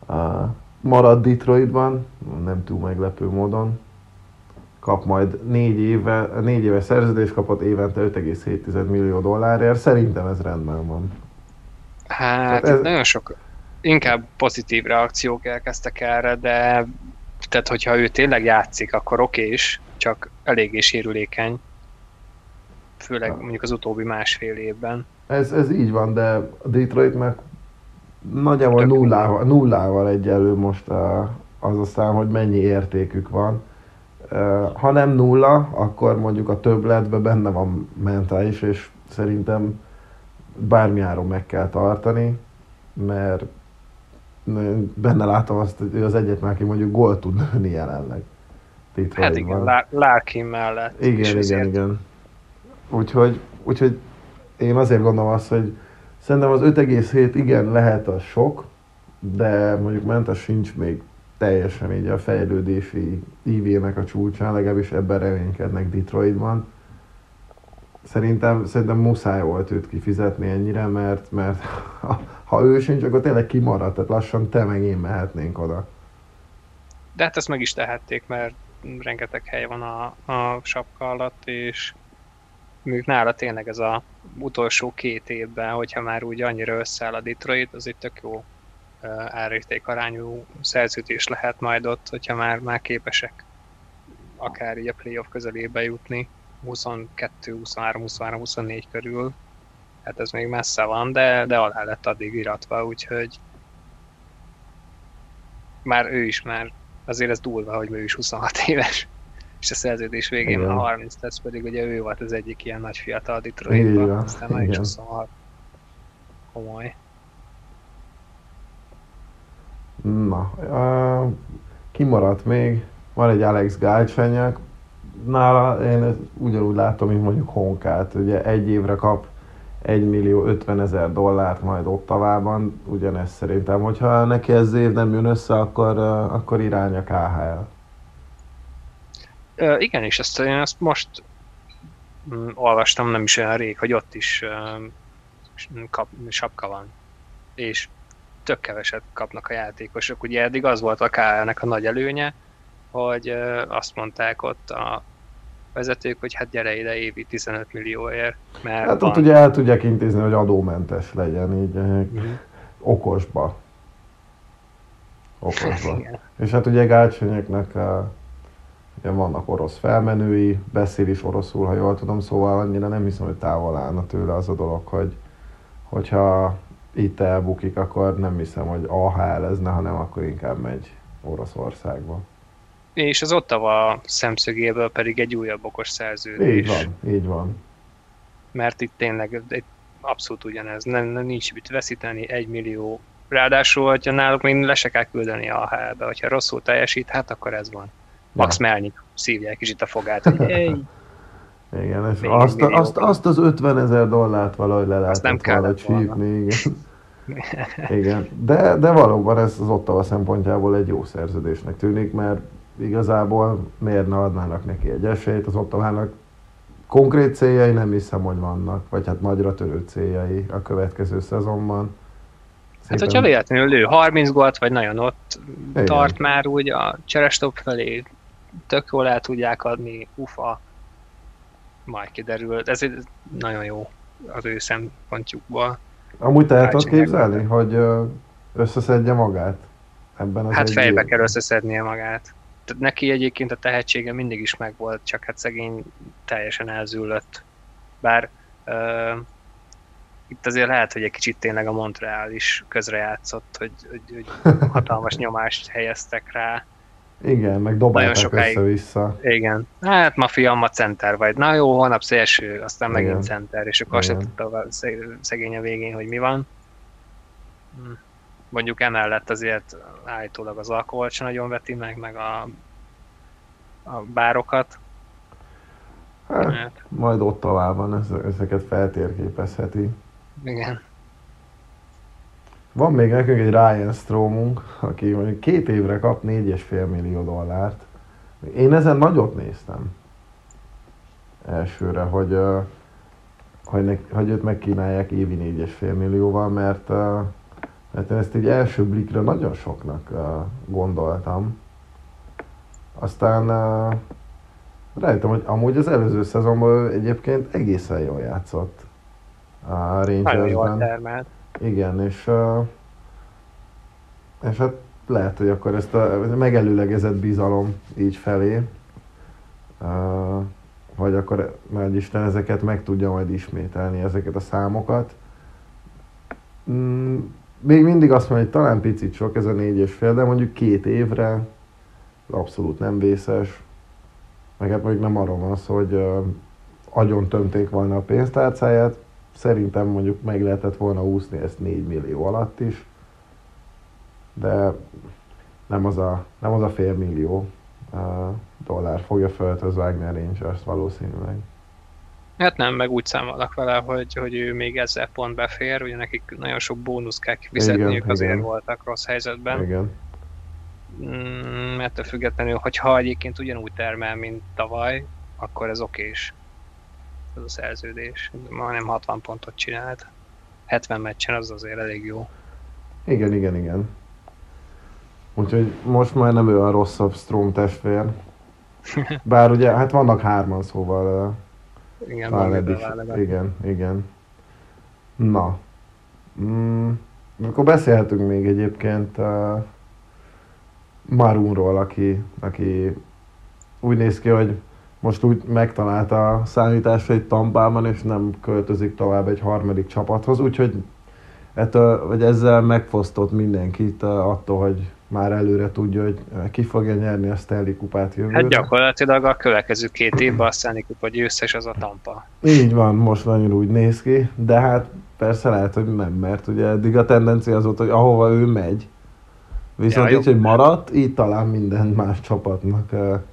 uh, marad Detroitban, nem túl meglepő módon. Kap majd négy, éve, négy éves szerződés kapott évente 5,7 millió dollárért. Szerintem ez rendben van. Hát ez... nagyon sok, inkább pozitív reakciók elkezdtek erre, de tehát hogyha ő tényleg játszik, akkor oké is, csak eléggé sérülékeny. Főleg mondjuk az utóbbi másfél évben. Ez, ez így van, de a Detroit meg nagyjából nullával, nullával egyelő most az a szám, hogy mennyi értékük van. Ha nem nulla, akkor mondjuk a többletben benne van mentális, és szerintem bármi áron meg kell tartani, mert benne látom azt, hogy ő az egyetlen, aki mondjuk gól tud lőni jelenleg. Hát igen, Larkin mellett. Igen, igen, igen. Úgyhogy, úgyhogy én azért gondolom azt, hogy szerintem az 5,7 igen lehet a sok, de mondjuk Menta sincs még teljesen így a fejlődési ívének a csúcsán, legalábbis ebben reménykednek Detroitban. Szerintem, szerintem muszáj volt őt kifizetni ennyire, mert, mert ha, ha ő sincs, akkor tényleg kimaradt, tehát lassan te meg én mehetnénk oda. De hát ezt meg is tehették, mert rengeteg hely van a, a sapka alatt, és mondjuk nála tényleg ez a utolsó két évben, hogyha már úgy annyira összeáll a Detroit, az itt tök jó árérték arányú szerződés lehet majd ott, hogyha már, már képesek akár így a playoff közelébe jutni, 22, 23, 23, 24 körül. Hát ez még messze van, de, de alá lett addig iratva, úgyhogy már ő is már, azért ez durva, hogy ő is 26 éves és a szerződés végén Igen. a 30 lesz, pedig ugye ő volt az egyik ilyen nagy fiatal Detroitban, aztán már is 26. Komoly. Na, uh, kimaradt még, van egy Alex Gálcsányák, nála én ugyanúgy látom, mint mondjuk Honkát, ugye egy évre kap 1 millió 50 ezer dollárt majd Ottavában, ugyanez szerintem, hogyha neki ez év nem jön össze, akkor, akkor irány a KHL. Uh, igen, és ezt én ezt most um, olvastam nem is olyan rég, hogy ott is kap, sapka van. És tök keveset kapnak a játékosok. Ugye eddig az volt a KL-nek a nagy előnye, hogy uh, azt mondták ott a vezetők, hogy hát gyere ide évi 15 millióért. Mert hát van... ott ugye el tudják intézni, hogy adómentes legyen, így uh-huh. okosba. Okosba. <laughs> És hát ugye Gácsonyeknek a vannak orosz felmenői, beszél is oroszul, ha jól tudom, szóval annyira nem hiszem, hogy távol állna tőle az a dolog, hogy hogyha itt elbukik, akkor nem hiszem, hogy AHL lezne, hanem akkor inkább megy Oroszországba. És az Ottawa szemszögéből pedig egy újabb okos szerződés. Így van, így van. Mert itt tényleg egy abszolút ugyanez, nem, nem nincs mit veszíteni, egy millió. Ráadásul, hogyha náluk még le se kell küldeni a AHL-be, hogyha rosszul teljesít, hát akkor ez van. Max Melnyik szívják is itt a fogát, hogy <laughs> hey, Igen, és azt, azt, azt, az 50 ezer dollárt valahogy le lehetett nem valahogy hívni, igen. <laughs> igen. De, de valóban ez az Ottawa szempontjából egy jó szerződésnek tűnik, mert igazából miért ne adnának neki egy esélyt, az Ottavának konkrét céljai nem hiszem, hogy vannak, vagy hát nagyra törő céljai a következő szezonban. Szépen... Hát, hogyha véletlenül lő 30 gólt, vagy nagyon ott Igen. tart már úgy a cserestop felé, tök jól el tudják adni, ufa, majd kiderül. Ez egy nagyon jó az ő szempontjukból. Amúgy te el tudod képzelni, hogy összeszedje magát ebben az Hát fejbe kell összeszednie magát. Tehát neki egyébként a tehetsége mindig is megvolt, csak hát szegény teljesen elzüllött. Bár uh, itt azért lehet, hogy egy kicsit tényleg a Montreal is közrejátszott, hogy, hogy, hogy <laughs> hatalmas nyomást helyeztek rá. Igen, meg dobálták össze-vissza. Igen. Hát ma fiam, ma center vagy. Na jó, holnap szélső, aztán Igen. megint center, és akkor azt tudta szegény a végén, hogy mi van. Hm. Mondjuk emellett azért állítólag az alkoholt sem nagyon veti meg, meg a, a bárokat. Hát, hát. majd ott van, ezeket feltérképezheti. Igen. Van még nekünk egy Ryan Stromunk, aki mondjuk két évre kap 4,5 millió dollárt. Én ezen nagyot néztem. Elsőre, hogy, hogy, ne, hogy őt megkínálják évi 4,5 millióval, mert, mert én ezt egy első blikre nagyon soknak gondoltam. Aztán rájöttem, hogy amúgy az előző szezonban egyébként egészen jól játszott a Rangersben. Igen, és, és hát lehet, hogy akkor ezt a megelőlegezett bizalom így felé, vagy akkor nagy Isten ezeket meg tudja majd ismételni, ezeket a számokat. Mm, még mindig azt mondja, hogy talán picit sok ez a négy és fél, de mondjuk két évre abszolút nem vészes. Meg hát mondjuk nem arról van szó, hogy agyon tömték volna a pénztárcáját, szerintem mondjuk meg lehetett volna úszni ezt 4 millió alatt is, de nem az a, nem az a fél millió uh, dollár fogja föl az Wagner Rangers valószínűleg. Hát nem, meg úgy számolnak vele, hogy, hogy ő még ezzel pont befér, ugye nekik nagyon sok bónusz kell kifizetniük, igen, azért igen. voltak rossz helyzetben. Igen. Mm, ettől függetlenül, hogyha egyébként ugyanúgy termel, mint tavaly, akkor ez okés. Ez a szerződés. Majdnem 60 pontot csinált. 70 meccsen az azért elég jó. Igen, igen, igen. Úgyhogy most már nem olyan rosszabb Strom testvér. <laughs> Bár ugye, hát vannak hárman, szóval igen, eddig, igen, igen. Na. Mm, akkor beszélhetünk még egyébként uh, Marunról, aki, aki úgy néz ki, hogy most úgy megtalálta a számításait Tampában, és nem költözik tovább egy harmadik csapathoz, úgyhogy ettől, vagy ezzel megfosztott mindenkit attól, hogy már előre tudja, hogy ki fogja nyerni a Stanley kupát jövőre. Hát gyakorlatilag a következő két évben a Stanley kupa győztes az a Tampa. Így van, most nagyon úgy néz ki, de hát persze lehet, hogy nem, mert ugye eddig a tendencia az volt, hogy ahova ő megy, viszont ja, így, hogy maradt, így talán minden más csapatnak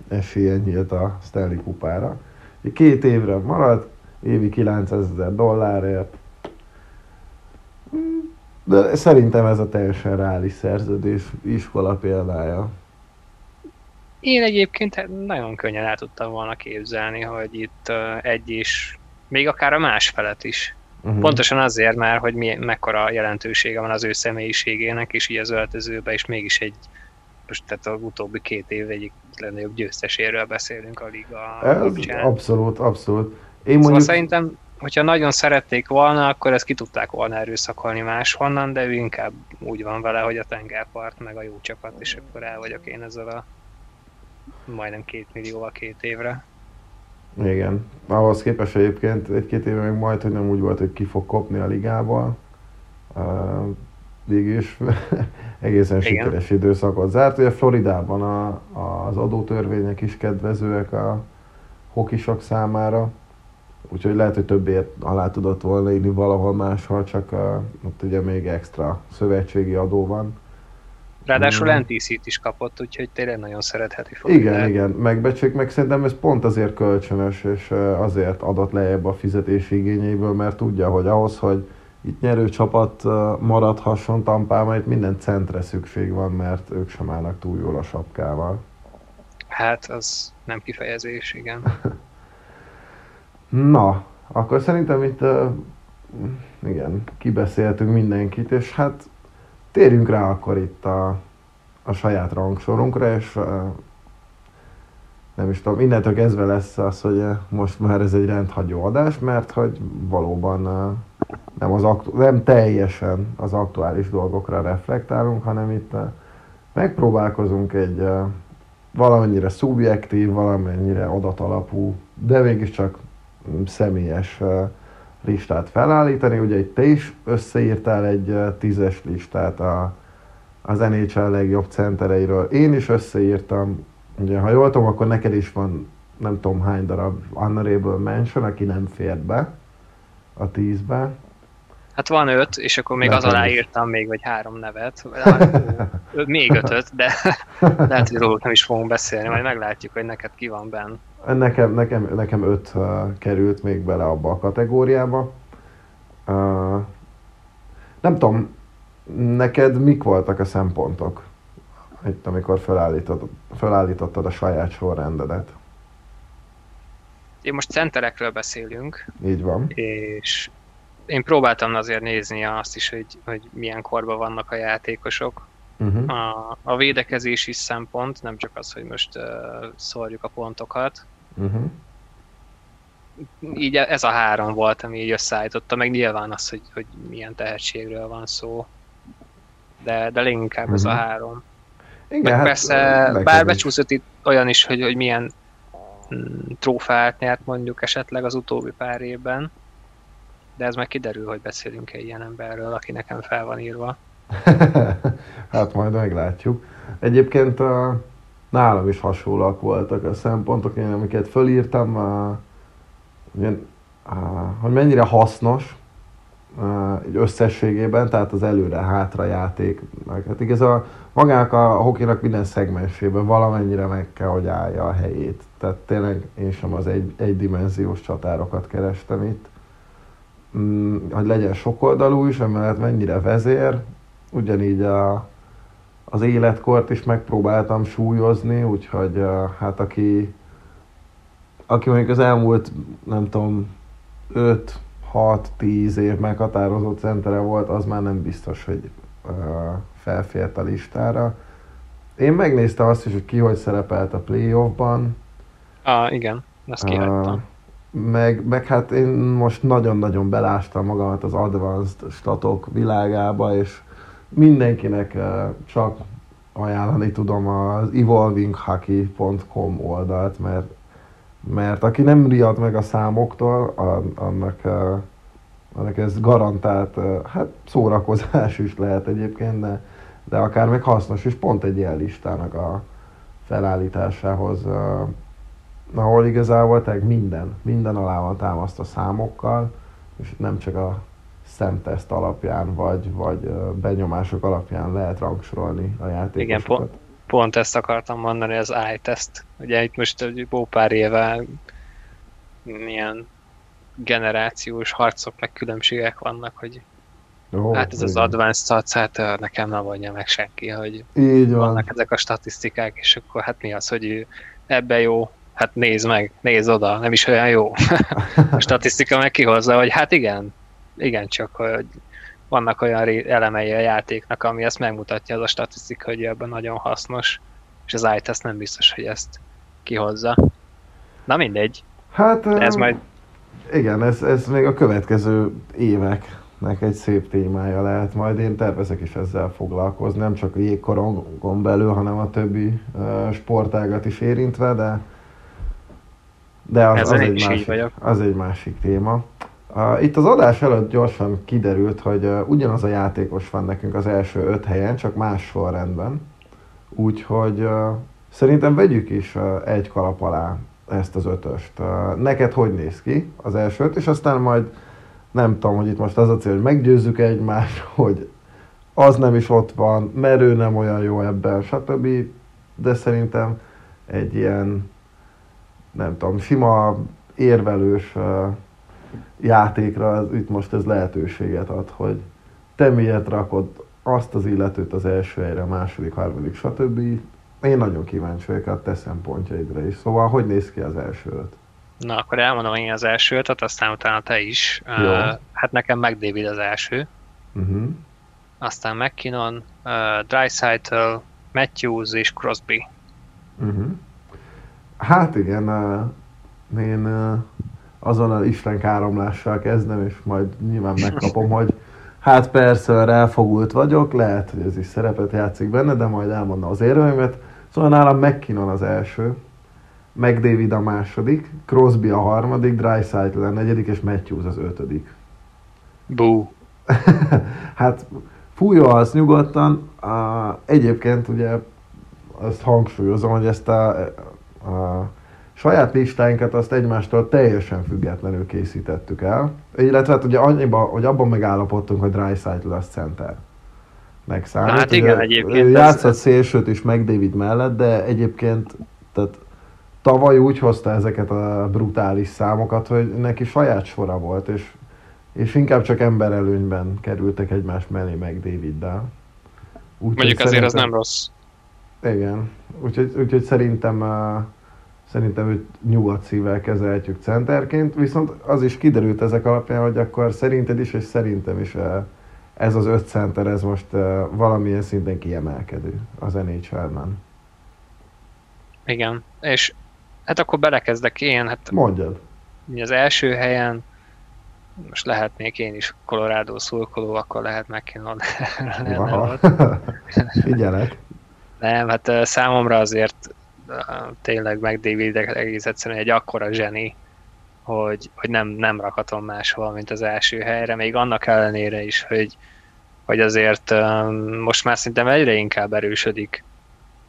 esélye nyílt a Stanley kupára. Két évre maradt, évi 900 ezer dollárért, de szerintem ez a teljesen reális szerződés iskola példája. Én egyébként nagyon könnyen el tudtam volna képzelni, hogy itt egy is, még akár a más felet is. Uh-huh. Pontosan azért már, hogy mi, mekkora jelentősége van az ő személyiségének, és így az öltözőben is mégis egy, most tehát az utóbbi két év egyik legnagyobb győzteséről beszélünk a liga Ez Abszolút, abszolút. Én szóval mondjuk... szerintem hogyha nagyon szerették volna, akkor ezt ki tudták volna erőszakolni máshonnan, de ő inkább úgy van vele, hogy a tengerpart, meg a jó csapat, és akkor el vagyok én ezzel a majdnem két millióval két évre. Igen. Ahhoz képest egyébként egy-két éve még majd, hogy nem úgy volt, hogy ki fog kopni a ligából. Uh, is <laughs> egészen Igen. sikeres időszakot zárt. Ugye Floridában a, az adótörvények is kedvezőek a hokisok számára Úgyhogy lehet, hogy többért alá tudott volna írni valahol máshol, csak a, ott ugye még extra szövetségi adó van. Ráadásul mm. NTC-t is kapott, úgyhogy tényleg nagyon szeretheti fog. Igen, de... igen, megbecsük, meg szerintem ez pont azért kölcsönös, és azért adott lejjebb a fizetési igényeiből, mert tudja, hogy ahhoz, hogy itt nyerő csapat maradhasson Tampában, itt minden centre szükség van, mert ők sem állnak túl jól a sapkával. Hát, az nem kifejezés, igen. <laughs> Na, akkor szerintem itt uh, igen, kibeszéltünk mindenkit, és hát térjünk rá akkor itt a, a saját rangsorunkra, és nem is tudom, innentől kezdve lesz az, hogy most már ez egy rendhagyó adás, mert hogy valóban nem, az aktu- nem teljesen az aktuális dolgokra reflektálunk, hanem itt megpróbálkozunk egy valamennyire szubjektív, valamennyire adatalapú, de mégiscsak személyes listát felállítani. Ugye itt te is összeírtál egy tízes listát a, az NHL legjobb centereiről. Én is összeírtam, ugye ha jól tudom, akkor neked is van nem tudom hány darab honorable mention, aki nem fér be a tízbe. Hát van öt, és akkor még az alá írtam még vagy három nevet. még ötöt, de <laughs> lehet, hogy róluk nem is fogunk beszélni, majd meglátjuk, hogy neked ki van benne. Nekem, nekem, nekem öt uh, került még bele abba a kategóriába. Uh, nem tudom, neked mik voltak a szempontok, itt, amikor felállítottad, felállítottad a saját sorrendedet? Én most centerekről beszélünk. Így van. És én próbáltam azért nézni azt is, hogy, hogy milyen korban vannak a játékosok. Uh-huh. A, a védekezési szempont, nem csak az, hogy most uh, szórjuk a pontokat. Uh-huh. Így ez a három volt, ami így összeállította, meg nyilván az, hogy, hogy milyen tehetségről van szó. De, de leginkább uh-huh. ez a mhm. három. Igen, meg hát, persze, bár becsúszott itt olyan is, hogy, hogy milyen mm, trófát nyert mondjuk esetleg az utóbbi pár évben de ez meg kiderül, hogy beszélünk-e ilyen emberről, aki nekem fel van írva. <laughs> hát majd meglátjuk. Egyébként uh, nálam is hasonlóak voltak a szempontok, én amiket fölírtam, uh, uh, hogy mennyire hasznos így összességében, tehát az előre-hátra játék. Hát igazán magának a hokinak minden szegmensében valamennyire meg kell, hogy állja a helyét. Tehát tényleg én sem az egy, egydimenziós csatárokat kerestem itt. Mm, hogy legyen sokoldalú is, emellett mennyire vezér, ugyanígy a, az életkort is megpróbáltam súlyozni, úgyhogy hát aki, aki mondjuk az elmúlt, nem tudom, 5-6-10 év meghatározott centere volt, az már nem biztos, hogy felfért a listára. Én megnéztem azt is, hogy ki hogy szerepelt a playoffban. Ah, igen, ezt kihagytam. Uh, meg, meg hát én most nagyon-nagyon belástam magamat az advanced statok világába, és mindenkinek csak ajánlani tudom az evolvinghockey.com oldalt, mert, mert aki nem riad meg a számoktól, annak, annak ez garantált, hát szórakozás is lehet egyébként, de, de akár még hasznos is, pont egy ilyen listának a felállításához, ahol igazából tehát minden, minden alá van támaszt számokkal, és nem csak a szemteszt alapján, vagy, vagy benyomások alapján lehet rangsorolni a játékosokat. Igen, pont, pont ezt akartam mondani, az i-test. Ugye itt most egy jó pár éve milyen generációs harcok, meg különbségek vannak, hogy Oh, hát ez igen. az advanced stats, hát nekem nem mondja meg senki, hogy Így van. vannak ezek a statisztikák, és akkor hát mi az, hogy ebbe jó, hát nézd meg, nézd oda, nem is olyan jó. <laughs> a statisztika meg kihozza, hogy hát igen, igen, csak hogy vannak olyan elemei a játéknak, ami ezt megmutatja, az a statisztika, hogy ebben nagyon hasznos, és az iTest nem biztos, hogy ezt kihozza. Na mindegy. Hát ez majd... Igen, ez, ez még a következő éveknek egy szép témája lehet. Majd én tervezek is ezzel foglalkozni, nem csak a jégkorongon belül, hanem a többi uh, sportágat is érintve, de de az, az, egy másik, az egy másik téma. Itt az adás előtt gyorsan kiderült, hogy ugyanaz a játékos van nekünk az első öt helyen, csak más sorrendben. Úgyhogy szerintem vegyük is egy kalap alá ezt az ötöst. Neked hogy néz ki az első öt, és aztán majd nem tudom, hogy itt most az a cél, hogy meggyőzzük egymást, <laughs> hogy az nem is ott van, mert ő nem olyan jó ebben, stb. De szerintem egy ilyen, nem tudom, sima érvelős játékra itt most ez lehetőséget ad, hogy te miért rakod azt az illetőt az első helyre, a második, harmadik, stb. Én nagyon kíváncsi vagyok a te szempontjaidra is. Szóval, hogy néz ki az első öt? Na, akkor elmondom én az első ötöt, aztán utána te is. Jó. Uh, hát nekem McDavid az első. Uh-huh. Aztán McKinnon, uh, Dreisaitl, Matthews és Crosby. Uh-huh. Hát igen, uh, én uh, azon az Isten káromlással kezdem, és majd nyilván megkapom, hogy hát persze, elfogult vagyok, lehet, hogy ez is szerepet játszik benne, de majd elmondom az érveimet. Szóval nálam McKinnon az első, McDavid a második, Crosby a harmadik, Dreisaitl a negyedik, és Matthews az ötödik. Bú. <laughs> hát fújja az nyugodtan. Uh, egyébként ugye azt hangsúlyozom, hogy ezt a, a saját listáinkat azt egymástól teljesen függetlenül készítettük el. Illetve hát ugye annyiba, hogy abban megállapodtunk, hogy Dreisaitl lesz center. Megszállít. Hát igen, egyébként. Játszott ez... szélsőt is meg David mellett, de egyébként tehát tavaly úgy hozta ezeket a brutális számokat, hogy neki saját sora volt, és, és inkább csak emberelőnyben kerültek egymás mellé meg Daviddel. Úgy, Mondjuk azért szerintem... az nem rossz. Igen, úgyhogy, úgyhogy szerintem uh, Szerintem őt nyugodt szívvel kezelhetjük centerként, viszont az is kiderült ezek alapján, hogy akkor szerinted is, és szerintem is eh, ez az öt center, ez most eh, valamilyen szinten kiemelkedő az NHL-ben. Igen, és hát akkor belekezdek én. Hát Mondjad. Az első helyen most lehetnék én is Colorado szurkoló, akkor lehet lenne <laughs> Figyelek. Nem, hát eh, számomra azért tényleg meg David egész egyszerűen egy akkora zseni, hogy, hogy nem, nem rakhatom máshol, mint az első helyre, még annak ellenére is, hogy, hogy azért most már szerintem egyre inkább erősödik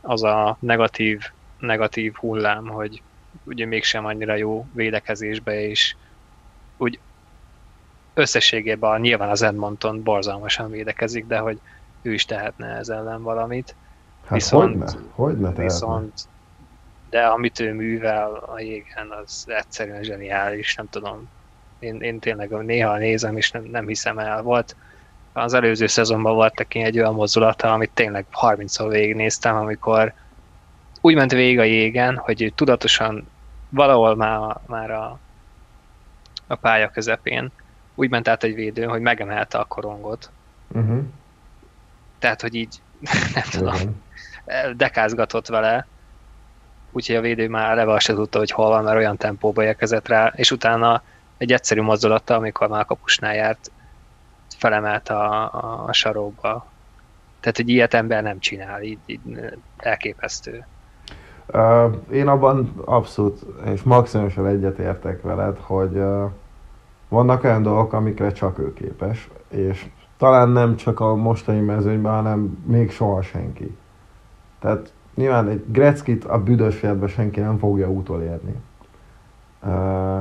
az a negatív, negatív hullám, hogy ugye mégsem annyira jó védekezésbe, és úgy összességében nyilván az Edmonton borzalmasan védekezik, de hogy ő is tehetne ez ellen valamit. Hát viszont, hogyne, hogyne tehetne. Viszont, de amit ő művel a jégen, az egyszerűen zseniális, nem tudom. Én, én tényleg néha nézem, és nem, nem hiszem el. Volt az előző szezonban volt neki egy olyan mozdulata, amit tényleg 30-szor végignéztem, amikor úgy ment végig a jégen, hogy tudatosan valahol már, már a, a pálya közepén úgy ment át egy védő, hogy megemelte a korongot. Uh-huh. Tehát, hogy így, <laughs> nem tudom, dekázgatott vele, úgyhogy a védő már eleve se tudta, hogy hol van, mert olyan tempóba érkezett rá, és utána egy egyszerű mozdulattal, amikor már a kapusnál járt, felemelt a, a, a sarokba. Tehát, hogy ilyet ember nem csinál, így, így elképesztő. Uh, én abban abszolút, és maximálisan egyetértek veled, hogy uh, vannak olyan dolgok, amikre csak ő képes, és talán nem csak a mostani mezőnyben, hanem még soha senki. Tehát nyilván egy Gretzkit a büdös életben senki nem fogja utolérni. Uh,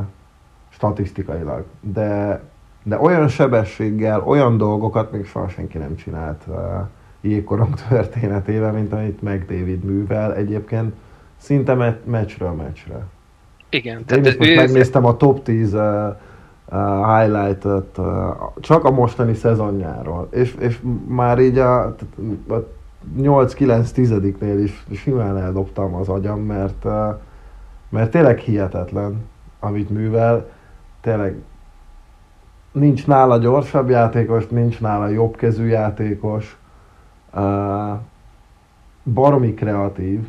statisztikailag. De, de olyan sebességgel, olyan dolgokat még soha senki nem csinált uh, jégkorong <laughs> történetében, mint amit meg David művel. Egyébként szinte me- meccsről meccsre. Igen. Tehát Én most ő... megnéztem a top 10 uh, uh, highlightot uh, csak a mostani szezonjáról, és, és már így a, a 8-9-10-nél is simán eldobtam az agyam, mert, mert tényleg hihetetlen, amit művel, tényleg nincs nála gyorsabb játékos, nincs nála jobb kezű játékos, baromi kreatív,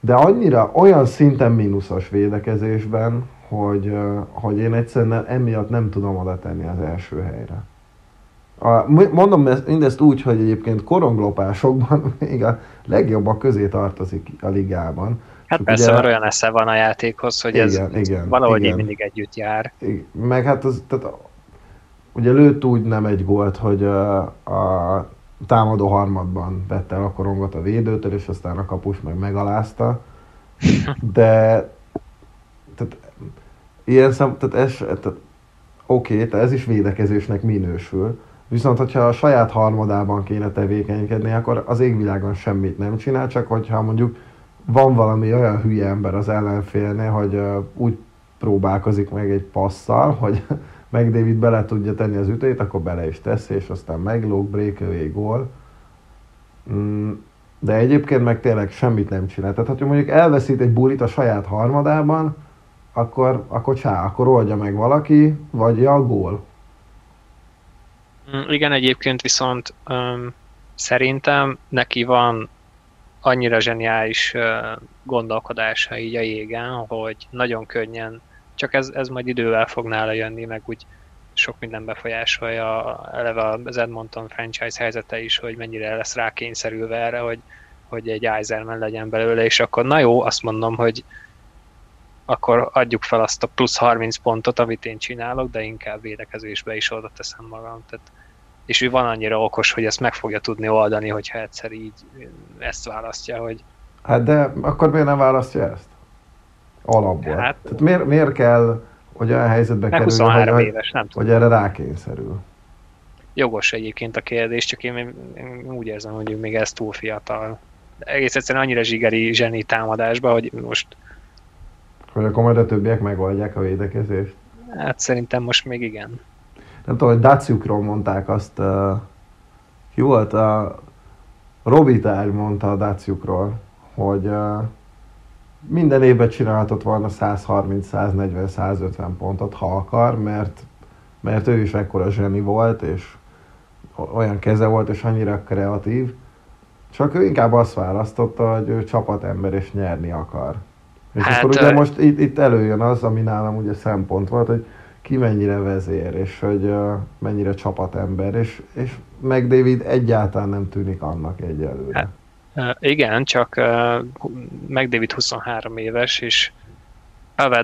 de annyira olyan szinten mínuszos védekezésben, hogy, hogy én egyszerűen emiatt nem tudom oda tenni az első helyre. A, mondom ezt, mindezt úgy, hogy egyébként koronglopásokban <laughs> még a legjobbak közé tartozik a ligában. Hát Csak persze, ugye, mert olyan esze van a játékhoz, hogy igen, ez igen, valahogy igen. mindig együtt jár. Igen. Meg hát az, tehát, ugye lőtt úgy nem egy gólt, hogy a, a támadó harmadban vette el a korongot a védőtől, és aztán a kapus meg megalázta. <laughs> De tehát ilyen szem, tehát ez, tehát, oké, okay, tehát ez is védekezésnek minősül, viszont hogyha a saját harmadában kéne tevékenykedni, akkor az égvilágon semmit nem csinál, csak hogyha mondjuk van valami olyan hülye ember az ellenfélnél, hogy úgy próbálkozik meg egy passzal, hogy <laughs> meg David bele tudja tenni az ütét, akkor bele is teszi, és aztán meglóg, breakaway, gól. Mm, de egyébként meg tényleg semmit nem csinál. Tehát, hogyha mondjuk elveszít egy bulit a saját harmadában, akkor, akkor csá, akkor oldja meg valaki, vagy ja, gól. Mm, igen, egyébként viszont um, szerintem neki van annyira zseniális gondolkodása így a jégen, hogy nagyon könnyen, csak ez, ez majd idővel fog nála jönni, meg úgy sok minden befolyásolja eleve az Edmonton franchise helyzete is, hogy mennyire lesz rá erre, hogy, hogy egy Eiserman legyen belőle, és akkor na jó, azt mondom, hogy akkor adjuk fel azt a plusz 30 pontot, amit én csinálok, de inkább védekezésbe is oda teszem magam. Tehát, és ő van annyira okos, hogy ezt meg fogja tudni oldani, hogyha egyszer így ezt választja, hogy... Hát de akkor miért nem választja ezt? Alapból. Hát, Tehát miért, miért kell, hogy olyan helyzetbe kerüljön, 23 hogy, éves, nem hogy erre rákényszerül? Jogos egyébként a kérdés, csak én, én úgy érzem, hogy még ez túl fiatal. Egész egyszerűen annyira zsigeri zseni támadásba, hogy most hogy akkor majd a többiek megoldják a védekezést? Hát szerintem most még igen. Nem tudom, hogy Daciukról mondták azt, uh, ki volt a Robitár mondta a Daciukról, hogy uh, minden évben csinálhatott volna 130, 140, 150 pontot, ha akar, mert, mert ő is ekkora zseni volt, és olyan keze volt, és annyira kreatív. Csak ő inkább azt választotta, hogy ő csapatember és nyerni akar. És hát, akkor ugye most itt, itt előjön az, ami nálam ugye szempont volt, hogy ki mennyire vezér, és hogy uh, mennyire csapatember, és, és meg David egyáltalán nem tűnik annak egyelőre. Hát, igen, csak uh, meg David 23 éves, és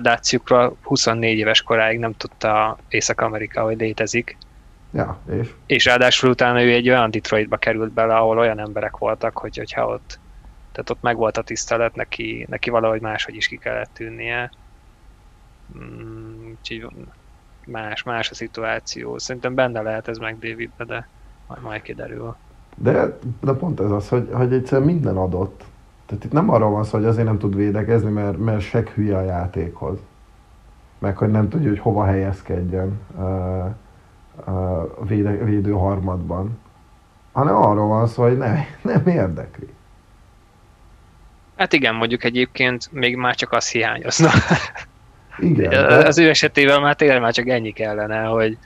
Daciukra 24 éves koráig nem tudta Észak-Amerika, hogy létezik. Ja, és? És ráadásul utána ő egy olyan Detroitba került bele, ahol olyan emberek voltak, hogy hogyha ott tehát ott meg volt a tisztelet, neki, neki valahogy máshogy is ki kellett tűnnie. Mm, úgyhogy más, más a szituáció. Szerintem benne lehet ez meg Davidbe, de majd, majd kiderül. De, de pont ez az, hogy, hogy egyszerűen minden adott. Tehát itt nem arról van szó, hogy azért nem tud védekezni, mert, mert seg hülye a játékhoz. Meg hogy nem tudja, hogy hova helyezkedjen uh, uh, véde, védő harmadban. Hanem arról van szó, hogy nem, nem érdekli. Hát igen, mondjuk egyébként még már csak az hiányozna. <laughs> Igen. De... Az ő esetében már tényleg már csak ennyi kellene, hogy,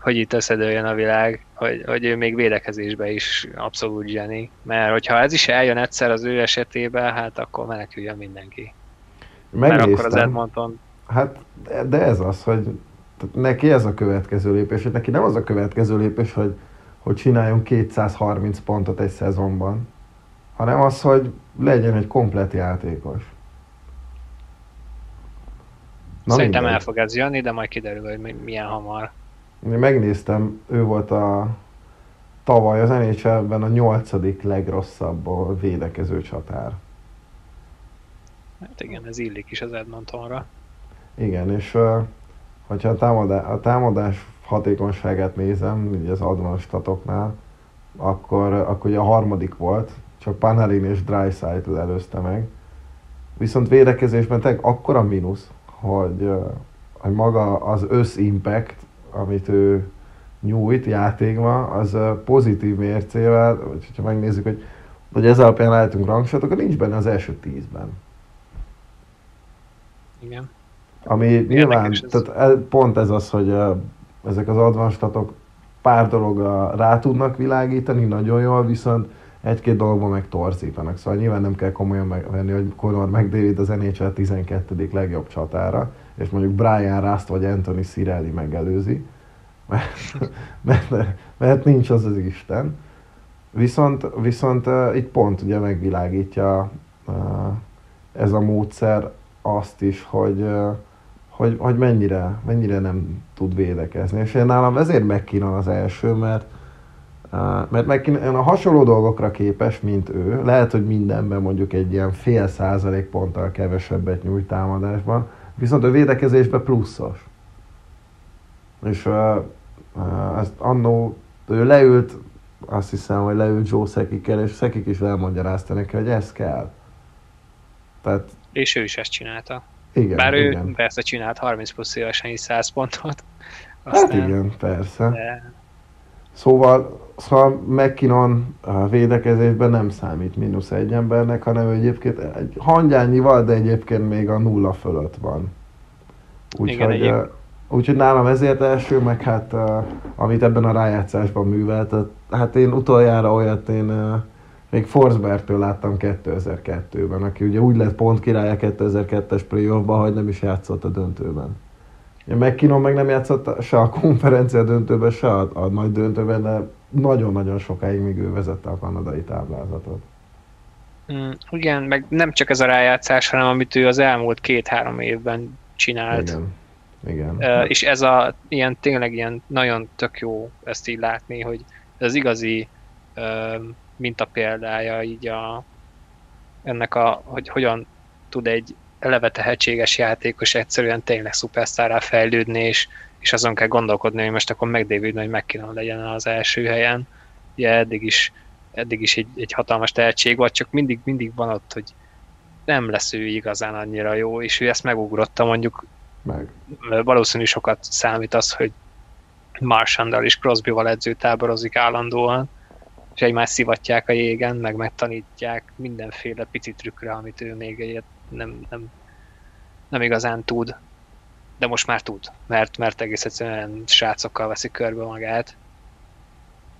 hogy itt összedőljön a világ, hogy, hogy ő még védekezésbe is abszolút zseni. Mert hogyha ez is eljön egyszer az ő esetében, hát akkor meneküljön mindenki. Megnéztem. Mert akkor az Edmonton... Hát, de ez az, hogy neki ez a következő lépés, hogy neki nem az a következő lépés, hogy, hogy csináljon 230 pontot egy szezonban, hanem az, hogy legyen egy komplet játékos. Na Szerintem mindegy. el fog ez jönni, de majd kiderül, hogy milyen hamar. Én megnéztem, ő volt a tavaly az NHL-ben a nyolcadik legrosszabb a védekező csatár. Hát igen, ez illik is az Edmontonra. Igen, és hogyha a támadás, a támadás hatékonyságát nézem, ugye az advanstatoknál, akkor, akkor ugye a harmadik volt, csak Panarin és Dreisaitl előzte meg. Viszont védekezésben tényleg akkora mínusz, hogy, hogy maga az összimpact, amit ő nyújt játékban, az pozitív mércével, vagy ha megnézzük, hogy, hogy ez alapján állítunk rangsatokat, nincs benne az első tízben. Igen. Ami Érdekes nyilván, ez. tehát pont ez az, hogy ezek az advanstatok pár dologra rá tudnak világítani nagyon jól, viszont egy-két dologban meg torzítanak. Szóval nyilván nem kell komolyan megvenni, hogy Conor McDavid az NHL 12. legjobb csatára, és mondjuk Brian Rust vagy Anthony Cirelli megelőzi, <laughs> mert, mert, mert nincs az az Isten. Viszont, viszont uh, itt pont ugye megvilágítja uh, ez a módszer azt is, hogy, uh, hogy, hogy mennyire, mennyire nem tud védekezni. És én nálam ezért megkínan az első, mert mert meg a hasonló dolgokra képes, mint ő. Lehet, hogy mindenben mondjuk egy ilyen fél százalék ponttal kevesebbet nyújt támadásban, viszont a védekezésben pluszos. És uh, ezt annó ő leült, azt hiszem, hogy leült Joe Szekikkel, és Szekik is elmagyarázta neki, hogy ez kell. Tehát, és ő is ezt csinálta. Igen, Bár ő igen. persze csinált 30 plusz évesen is 100 pontot. Hát Aztán, hát igen, persze. De... Szóval Szóval McKinnon védekezésben nem számít mínusz egy embernek, hanem egyébként egy hangyányival, de egyébként még a nulla fölött van. Úgyhogy, uh, úgyhogy nálam ezért első, meg hát amit ebben a rájátszásban művelt, hát én utoljára olyat én még Forsbergtől láttam 2002-ben, aki ugye úgy lett pont királya 2002-es playoffban, hogy nem is játszott a döntőben. McKinnon meg nem játszott se a konferencia döntőben, se a, a nagy döntőben, de nagyon-nagyon sokáig még ő vezette a kanadai táblázatot. Mm, igen, meg nem csak ez a rájátszás, hanem amit ő az elmúlt két-három évben csinált. Igen. Igen. Uh, és ez a ilyen tényleg ilyen nagyon tök jó ezt így látni, hogy ez az igazi uh, mintapéldája így a, ennek a, hogy hogyan tud egy eleve tehetséges játékos egyszerűen tényleg szupersztárrá fejlődni, és, és azon kell gondolkodni, hogy most akkor megdévidni, hogy meg kéne legyen az első helyen. Ugye eddig is, eddig is egy, egy hatalmas tehetség volt, csak mindig, mindig van ott, hogy nem lesz ő igazán annyira jó, és ő ezt megugrotta mondjuk meg. valószínű sokat számít az, hogy Marshandal és Crosby-val edzőtáborozik állandóan, és egymást szivatják a jégen, meg megtanítják mindenféle pici trükkre, amit ő még egyet nem, nem, nem igazán tud, de most már tud, mert, mert egész egyszerűen srácokkal veszi körbe magát.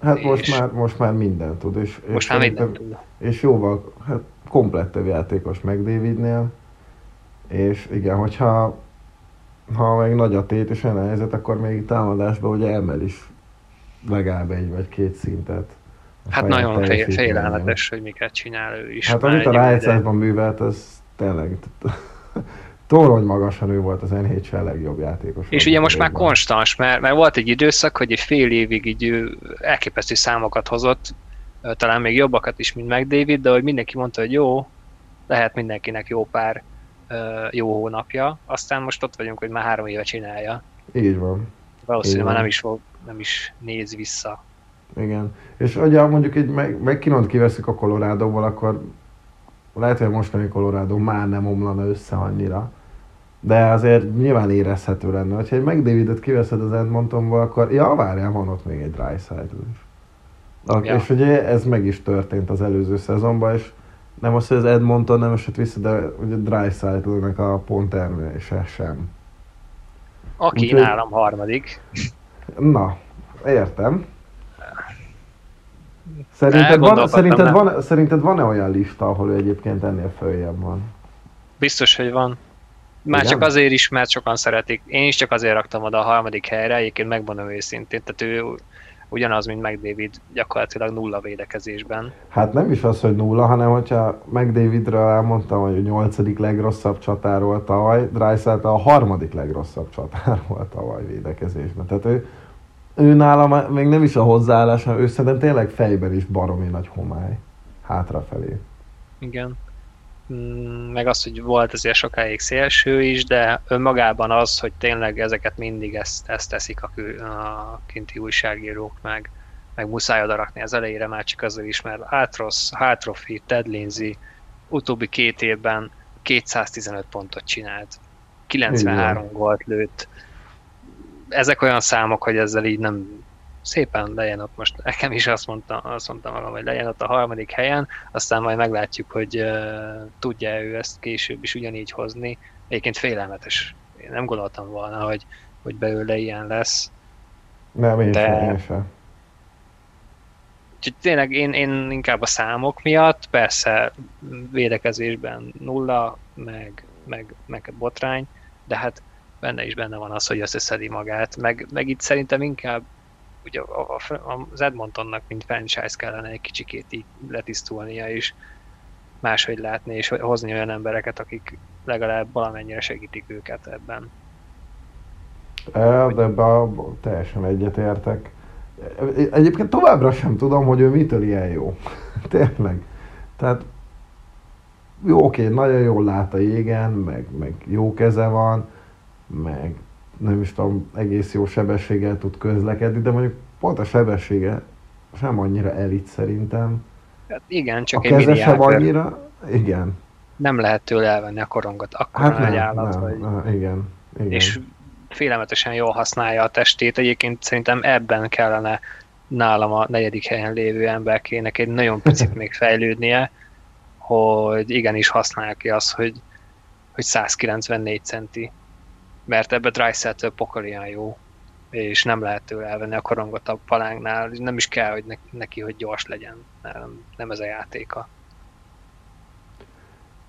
Hát és most már, most már minden tud. És, most és már minden tud. És jóval, hát komplettebb játékos meg Davidnél, és igen, hogyha ha meg nagy a tét és olyan helyzet, akkor még támadásban ugye emel is legalább egy vagy két szintet. Hát nagyon fél, félelmetes, hogy miket csinál ő is. Hát amit a rájegyszerben művelt, az tényleg torony magasan ő volt az NHL legjobb játékos. És ugye most már konstans, mert, mert volt egy időszak, hogy egy fél évig így elképesztő számokat hozott, talán még jobbakat is, mint meg David, de hogy mindenki mondta, hogy jó, lehet mindenkinek jó pár jó hónapja, aztán most ott vagyunk, hogy már három éve csinálja, Így van. Valószínűleg már nem is, fog, nem is néz vissza. Igen. És ugye mondjuk egy meg, megkinont kiveszik a Colorado-ból, akkor lehet, hogy a mostani Colorado már nem omlana össze annyira. De azért nyilván érezhető lenne, hogyha egy McDavidot kiveszed az Edmontonból, akkor ja, várjál, van ott még egy Dreisaitl is. Ja. És ugye ez meg is történt az előző szezonban, és nem az, hogy az Edmonton nem esett vissza, de ugye Dreisaitl-nek a pont termelése sem. Aki Úgyhogy... nálam harmadik. Na, értem. Szerinted, van, szerinted, van, szerinted van-e olyan lista, ahol ő egyébként ennél följebb van? Biztos, hogy van. Már Igen? csak azért is, mert sokan szeretik. Én is csak azért raktam oda a harmadik helyre, egyébként megmondom őszintén. Tehát ő ugyanaz, mint McDavid gyakorlatilag nulla védekezésben. Hát nem is az, hogy nulla, hanem hogyha McDavidről elmondtam, hogy a nyolcadik legrosszabb csatár volt tavaly, Dreisaitl a harmadik legrosszabb csatár volt tavaly védekezésben. Tehát ő, ő nálam még nem is a hozzáállás, hanem ő szerintem tényleg fejben is baromi nagy homály hátrafelé. Igen. Mm, meg az, hogy volt azért sokáig szélső is, de önmagában az, hogy tényleg ezeket mindig ezt, ezt teszik a, a kinti újságírók, meg, meg muszáj oda rakni az elejére, már csak azért is, mert Átros, Hátrofi, Ted Lindsay utóbbi két évben 215 pontot csinált, 93 Igen. gólt lőtt. Ezek olyan számok, hogy ezzel így nem szépen legyen ott most, nekem is azt mondtam, azt mondtam magam, hogy legyen ott a harmadik helyen, aztán majd meglátjuk, hogy uh, tudja ő ezt később is ugyanígy hozni. Egyébként félelmetes. Én nem gondoltam volna, hogy, hogy belőle ilyen lesz. Nem, én de... sem, sem. Úgyhogy tényleg én, én inkább a számok miatt, persze védekezésben nulla, meg, meg, meg botrány, de hát benne is benne van az, hogy összeszedi magát, meg, meg itt szerintem inkább ugye az Edmontonnak, mint franchise kellene egy kicsikét így letisztulnia, és máshogy látni, és hozni olyan embereket, akik legalább valamennyire segítik őket ebben. De ebben teljesen egyetértek. Egyébként továbbra sem tudom, hogy ő mitől ilyen jó. <laughs> Tényleg. Tehát jó, oké, nagyon jól lát a jégen, meg, meg jó keze van, meg nem is tudom, egész jó sebességgel tud közlekedni, de mondjuk pont a sebessége sem annyira elit szerintem. Hát igen, csak a egy keze sem annyira, igen. Nem lehet tőle elvenni a korongot, akkor hát nagy állat nem, vagy. Nem, igen, igen. És félelmetesen jól használja a testét. Egyébként szerintem ebben kellene nálam a negyedik helyen lévő emberkének egy nagyon picit <laughs> még fejlődnie, hogy igenis használja ki azt, hogy, hogy 194 centi mert ebbe Dreisaitl pokolian jó, és nem lehet tőle elvenni a korongot a palángnál, nem is kell, hogy neki, hogy gyors legyen, nem, nem ez a játéka.